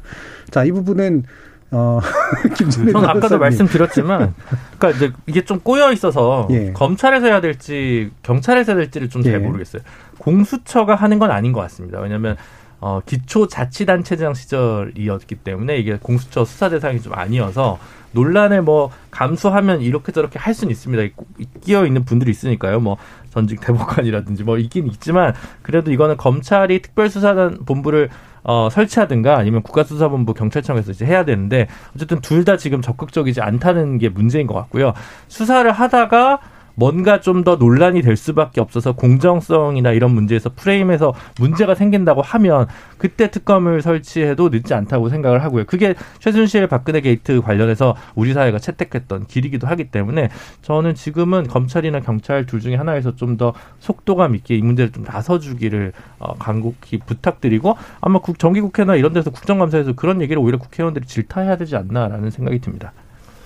Speaker 2: 자, 이 부분은 어, [laughs]
Speaker 6: 김준일 저는 아까도 말씀드렸지만, 그러니까 이제 이게 좀 꼬여 있어서 예. 검찰에서 해야 될지 경찰에서 해야 될지를 좀잘 예. 모르겠어요. 공수처가 하는 건 아닌 것 같습니다. 왜냐하면 어, 기초자치단체장 시절이었기 때문에 이게 공수처 수사 대상이 좀 아니어서 논란을 뭐 감수하면 이렇게 저렇게 할 수는 있습니다. 끼어 있는 분들이 있으니까요. 뭐 전직 대법관이라든지 뭐 있긴 있지만 그래도 이거는 검찰이 특별수사단 본부를 어, 설치하든가 아니면 국가수사본부 경찰청에서 이제 해야 되는데 어쨌든 둘 다 지금 적극적이지 않다는 게 문제인 것 같고요. 수사를 하다가 뭔가 좀 더 논란이 될 수밖에 없어서 공정성이나 이런 문제에서 프레임에서 문제가 생긴다고 하면 그때 특검을 설치해도 늦지 않다고 생각을 하고요. 그게 최순실 박근혜 게이트 관련해서 우리 사회가 채택했던 길이기도 하기 때문에 저는 지금은 검찰이나 경찰 둘 중에 하나에서 좀 더 속도감 있게 이 문제를 좀 나서주기를 어, 간곡히 부탁드리고 아마 국, 정기국회나 이런 데서 국정감사에서 그런 얘기를 오히려 국회의원들이 질타해야 되지 않나라는 생각이 듭니다.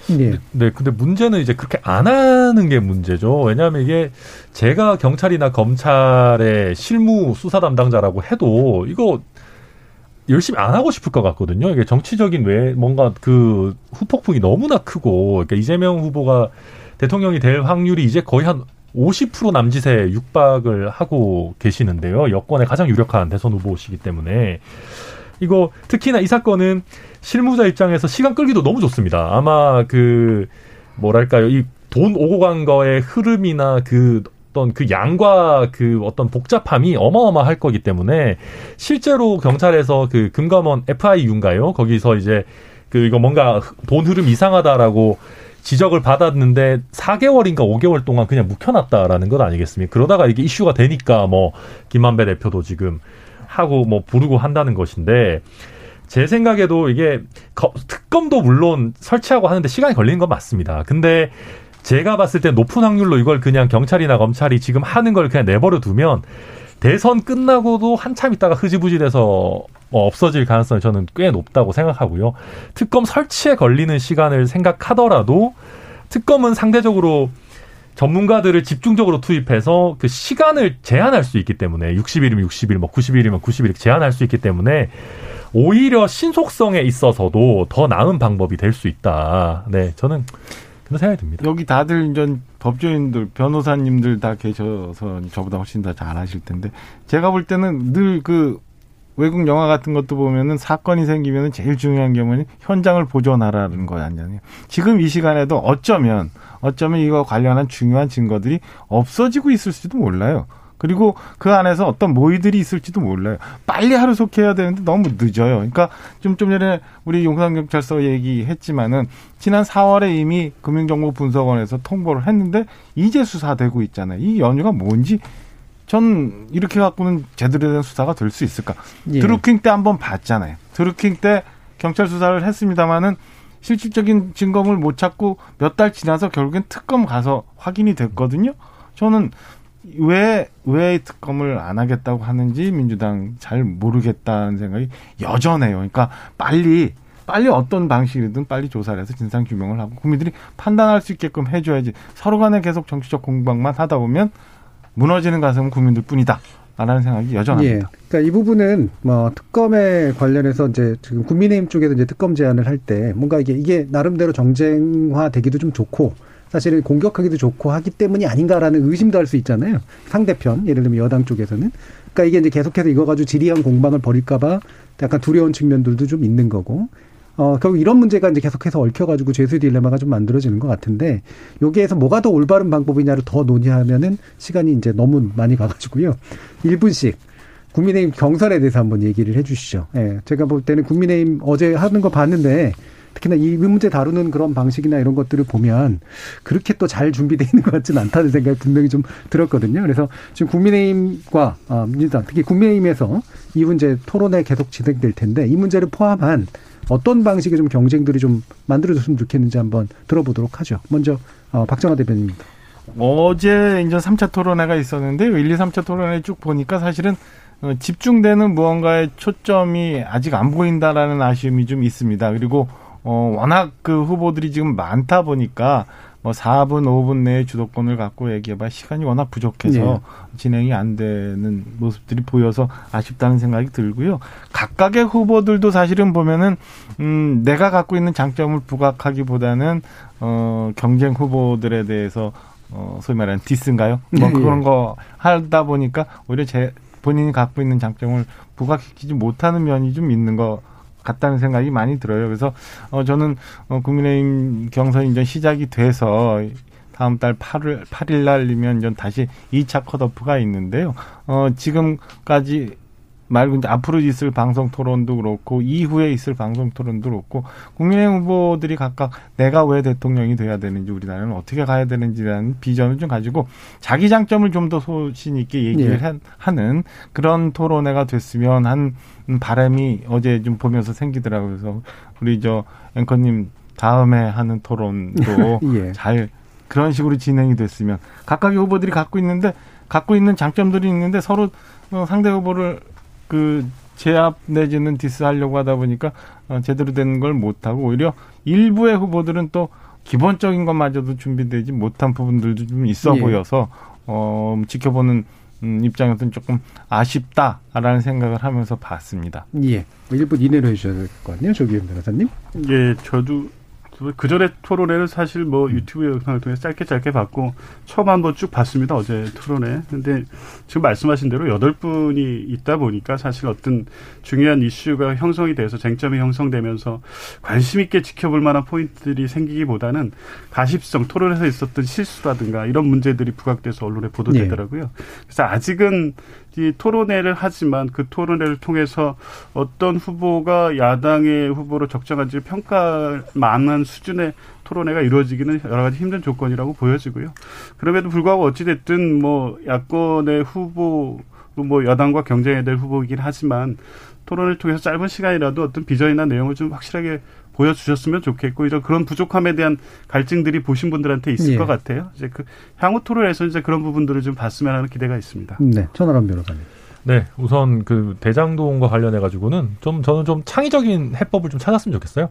Speaker 5: 네. 네, 근데 문제는 이제 그렇게 안 하는 게 문제죠. 왜냐하면 이게 제가 경찰이나 검찰의 실무 수사 담당자라고 해도 이거 열심히 안 하고 싶을 것 같거든요. 이게 정치적인 왜 뭔가 그 후폭풍이 너무나 크고, 그러니까 이재명 후보가 대통령이 될 확률이 이제 거의 한 50% 남짓에 육박을 하고 계시는데요. 여권의 가장 유력한 대선 후보시기 때문에 이거 특히나 이 사건은 실무자 입장에서 시간 끌기도 너무 좋습니다. 아마 그 뭐랄까요 이 돈 오고 간 거의 흐름이나 그 어떤 그 양과 그 어떤 복잡함이 어마어마할 거기 때문에 실제로 경찰에서 그 금감원 FIU인가요? 거기서 이제 그 이거 뭔가 돈 흐름 이상하다라고 지적을 받았는데 4개월인가 5개월 동안 그냥 묵혀놨다라는 것 아니겠습니까? 그러다가 이게 이슈가 되니까 뭐 김만배 대표도 지금 하고 뭐 부르고 한다는 것인데 제 생각에도 이게 특검도 물론 설치하고 하는데 시간이 걸리는 건 맞습니다. 근데 제가 봤을 때 높은 확률로 이걸 그냥 경찰이나 검찰이 지금 하는 걸 그냥 내버려 두면 대선 끝나고도 한참 있다가 흐지부지 돼서 뭐 없어질 가능성이 저는 꽤 높다고 생각하고요. 특검 설치에 걸리는 시간을 생각하더라도 특검은 상대적으로 전문가들을 집중적으로 투입해서 그 시간을 제한할 수 있기 때문에 60일이면 60일, 뭐 90일이면 90일 제한할 수 있기 때문에 오히려 신속성에 있어서도 더 나은 방법이 될 수 있다. 네, 저는 그런 생각이 듭니다.
Speaker 4: 여기 다들 이제 법조인들, 변호사님들 다 계셔서 저보다 훨씬 더 잘하실 텐데 제가 볼 때는 늘 그 외국 영화 같은 것도 보면은 사건이 생기면은 제일 중요한 경우는 현장을 보존하라는 거 아니냐요. 지금 이 시간에도 어쩌면 어쩌면 이거 관련한 중요한 증거들이 없어지고 있을지도 몰라요. 그리고 그 안에서 어떤 모의들이 있을지도 몰라요. 빨리 하루속해야 되는데 너무 늦어요. 그러니까 좀, 좀 전에 우리 용산경찰서 얘기했지만은 지난 4월에 이미 금융정보분석원에서 통보를 했는데 이제 수사되고 있잖아요. 이 연유가 뭔지 전 이렇게 갖고는 제대로 된 수사가 될 수 있을까? 예. 드루킹 때 한번 봤잖아요. 드루킹 때 경찰 수사를 했습니다마는 실질적인 증거물 못 찾고 몇 달 지나서 결국엔 특검 가서 확인이 됐거든요. 저는 왜, 왜 특검을 안 하겠다고 하는지 민주당 잘 모르겠다는 생각이 여전해요. 그러니까 빨리, 빨리 어떤 방식이든 빨리 조사를 해서 진상 규명을 하고 국민들이 판단할 수 있게끔 해줘야지 서로 간에 계속 정치적 공방만 하다 보면 무너지는 가슴은 국민들 뿐이다. 라는 생각이 여전합니다. 예.
Speaker 2: 그러니까 이 부분은 뭐 특검에 관련해서 이제 지금 국민의힘 쪽에서 이제 특검 제안을 할 때 뭔가 이게 이게 나름대로 정쟁화 되기도 좀 좋고 사실은 공격하기도 좋고 하기 때문이 아닌가라는 의심도 할 수 있잖아요. 상대편 예를 들면 여당 쪽에서는 그러니까 이게 이제 계속해서 이거 가지고 지리한 공방을 벌일까봐 약간 두려운 측면들도 좀 있는 거고 어, 결국 이런 문제가 이제 계속해서 얽혀가지고 죄수 딜레마가 좀 만들어지는 것 같은데 여기에서 뭐가 더 올바른 방법이냐를 더 논의하면은 시간이 이제 너무 많이 가가지고요. 1분씩 국민의힘 경선에 대해서 한번 얘기를 해 주시죠. 예. 제가 볼 때는 국민의힘 어제 하는 거 봤는데 특히나 이 문제 다루는 그런 방식이나 이런 것들을 보면 그렇게 또 잘 준비되어 있는 것 같지는 않다는 생각이 분명히 좀 들었거든요. 그래서 지금 국민의힘과 아, 민주당 특히 국민의힘에서 이 문제 토론회 계속 진행될 텐데 이 문제를 포함한 어떤 방식의 좀 경쟁들이 좀 만들어졌으면 좋겠는지 한번 들어보도록 하죠. 먼저 어, 박정화 대변인입니다.
Speaker 4: 어제 이제 3차 토론회가 있었는데 1, 2, 3차 토론회 쭉 보니까 사실은 어, 집중되는 무언가의 초점이 아직 안 보인다라는 아쉬움이 좀 있습니다. 그리고 어 워낙 그 후보들이 지금 많다 보니까 뭐 4분, 5분 내에 주도권을 갖고 얘기해봐 시간이 워낙 부족해서 네. 진행이 안 되는 모습들이 보여서 아쉽다는 생각이 들고요. 각각의 후보들도 사실은 보면은 음 내가 갖고 있는 장점을 부각하기보다는 어 경쟁 후보들에 대해서 어 소위 말하는 디스인가요? 뭐 네. 그런 거 하다 보니까 오히려 제 본인이 갖고 있는 장점을 부각시키지 못하는 면이 좀 있는 것 같다는 생각이 많이 들어요. 그래서 어 저는 어 국민의힘 경선 이제 시작이 돼서 다음 달 8일 8일 날이면 전 다시 2차 컷오프가 있는데요. 어 지금까지 말고 이제 앞으로 있을 방송 토론도 그렇고 이후에 있을 방송 토론도 그렇고 국민의 후보들이 각각 내가 왜 대통령이 돼야 되는지 우리나라는 어떻게 가야 되는지라는 비전을 좀 가지고 자기 장점을 좀 더 소신 있게 얘기를 예. 하는 그런 토론회가 됐으면 한 바람이 어제 좀 보면서 생기더라고요. 그래서 우리 저 앵커님 다음에 하는 토론도 [laughs] 예. 잘 그런 식으로 진행이 됐으면 각각의 후보들이 갖고 있는데 갖고 있는 장점들이 있는데 서로 어, 상대 후보를 그 제압 내지는 디스하려고 하다 보니까 어, 제대로 된 걸 못하고 오히려 일부의 후보들은 또 기본적인 것마저도 준비되지 못한 부분들도 좀 있어 예. 보여서 어, 지켜보는 음, 입장에서는 조금 아쉽다라는 생각을 하면서 봤습니다.
Speaker 2: 예. 뭐 일부 이내로 해주셔야 될 것 같네요. 조기현 변호사님.
Speaker 3: 예, 저도 그 전에 토론회는 사실 뭐 음. 유튜브 영상을 통해 짧게 짧게 봤고 처음 한번 쭉 봤습니다 어제 토론회. 근데 지금 말씀하신 대로 여덟 분이 있다 보니까 사실 어떤 중요한 이슈가 형성이 돼서 쟁점이 형성되면서 관심 있게 지켜볼 만한 포인트들이 생기기보다는 가십성 토론에서 있었던 실수라든가 이런 문제들이 부각돼서 언론에 보도되더라고요. 네. 그래서 아직은 이 토론회를 하지만 그 토론회를 통해서 어떤 후보가 야당의 후보로 적정한지 평가 만한 수준의 토론회가 이루어지기는 여러 가지 힘든 조건이라고 보여지고요. 그럼에도 불구하고 어찌됐든 뭐 야권의 후보 뭐 여당과 경쟁해야 될 후보이긴 하지만 토론을 통해서 짧은 시간이라도 어떤 비전이나 내용을 좀 확실하게 보여주셨으면 좋겠고 이런 그런 부족함에 대한 갈증들이 보신 분들한테 있을 예. 것 같아요. 이제 그 향후 토론에서 이제 그런 부분들을 좀 봤으면 하는 기대가 있습니다.
Speaker 2: 네, 천하람 변호사님.
Speaker 5: 네, 우선 그 대장동과 관련해 가지고는 좀 저는 좀 창의적인 해법을 좀 찾았으면 좋겠어요.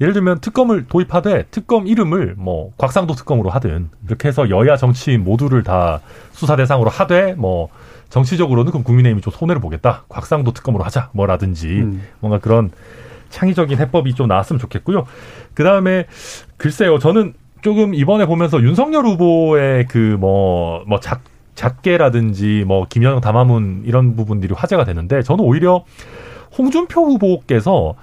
Speaker 5: 예를 들면 특검을 도입하되 특검 이름을 뭐 곽상도 특검으로 하든 이렇게 해서 여야 정치인 모두를 다 수사 대상으로 하되 뭐 정치적으로는 그럼 국민의힘이 좀 손해를 보겠다. 곽상도 특검으로 하자. 뭐라든지 음. 뭔가 그런 창의적인 해법이 좀 나왔으면 좋겠고요. 그 다음에 글쎄요, 저는 조금 이번에 보면서 윤석열 후보의 그 뭐, 뭐 작, 작게라든지 뭐 김현영 담화문 이런 부분들이 화제가 되는데 저는 오히려 홍준표 후보께서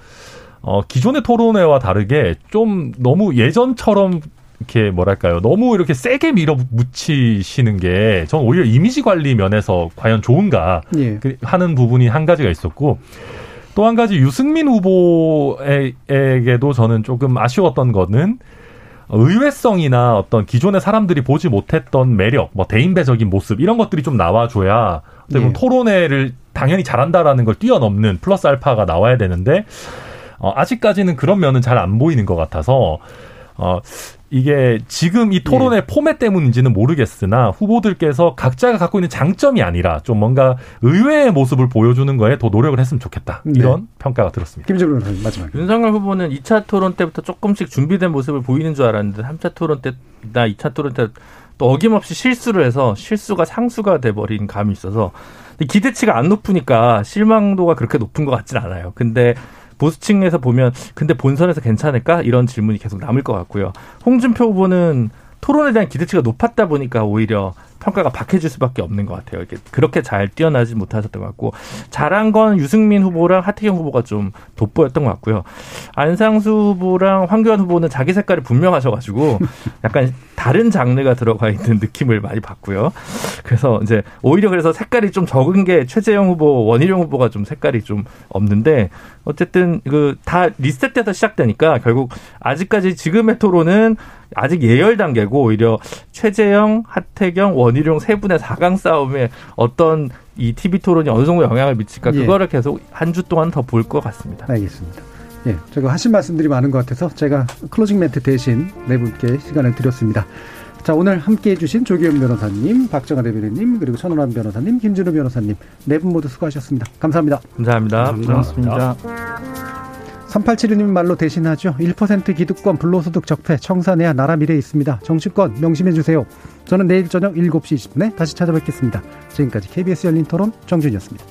Speaker 5: 어, 기존의 토론회와 다르게 좀 너무 예전처럼 이렇게 뭐랄까요 너무 이렇게 세게 밀어붙이시는 게 저는 오히려 이미지 관리 면에서 과연 좋은가 예. 그 하는 부분이 한 가지가 있었고 또 한 가지 유승민 후보에게도 저는 조금 아쉬웠던 거는 의외성이나 어떤 기존의 사람들이 보지 못했던 매력, 뭐 대인배적인 모습 이런 것들이 좀 나와줘야 네. 토론회를 당연히 잘한다라는 걸 뛰어넘는 플러스 알파가 나와야 되는데 어, 아직까지는 그런 면은 잘 안 보이는 것 같아서 어, 이게 지금 이 토론의 예. 포맷 때문인지는 모르겠으나 후보들께서 각자가 갖고 있는 장점이 아니라 좀 뭔가 의외의 모습을 보여주는 거에 더 노력을 했으면 좋겠다. 네. 이런 네. 평가가 들었습니다.
Speaker 2: 김정은 의원 마지막.
Speaker 6: 윤석열 후보는 2차 토론 때부터 조금씩 준비된 모습을 보이는 줄 알았는데 3차 토론 때나 2차 토론 때 또 어김없이 실수를 해서 실수가 상수가 돼버린 감이 있어서 기대치가 안 높으니까 실망도가 그렇게 높은 것 같진 않아요. 근데 보수층에서 보면 근데 본선에서 괜찮을까 이런 질문이 계속 남을 것 같고요. 홍준표 후보는 토론에 대한 기대치가 높았다 보니까 오히려 평가가 박해질 수밖에 없는 것 같아요. 이렇게 그렇게 잘 뛰어나지 못하셨던 것 같고 잘한 건 유승민 후보랑 하태경 후보가 좀 돋보였던 것 같고요. 안상수 후보랑 황교안 후보는 자기 색깔이 분명하셔가지고 [laughs] 약간 다른 장르가 들어가 있는 느낌을 많이 받고요. 그래서 이제 오히려 그래서 색깔이 좀 적은 게 최재형 후보, 원희룡 후보가 좀 색깔이 좀 없는데 어쨌든 그 다 리셋돼서 시작되니까 결국 아직까지 지금의 토론은 아직 예열 단계고 오히려 최재형, 하태경, 원희룡 세 분의 4강 싸움에 어떤 이 TV 토론이 어느 정도 영향을 미칠까 예. 그거를 계속 한 주 동안 더 볼 것 같습니다.
Speaker 2: 알겠습니다. 예, 제가 하신 말씀들이 많은 것 같아서 제가 closing 멘트 대신 네 분께 시간을 드렸습니다. 자, 오늘 함께 해주신 조기현 변호사님, 박정아 대변인님, 그리고 천원환 변호사님, 김준우 변호사님, 네 분 모두 수고하셨습니다. 감사합니다.
Speaker 6: 감사합니다.
Speaker 4: 고맙습니다.
Speaker 2: 3872님 말로 대신하죠. 1% 기득권 불로소득 적폐 청산해야 나라 미래에 있습니다. 정치권 명심해 주세요. 저는 내일 저녁 7시 20분에 다시 찾아뵙겠습니다. 지금까지 KBS 열린 토론 정준이었습니다.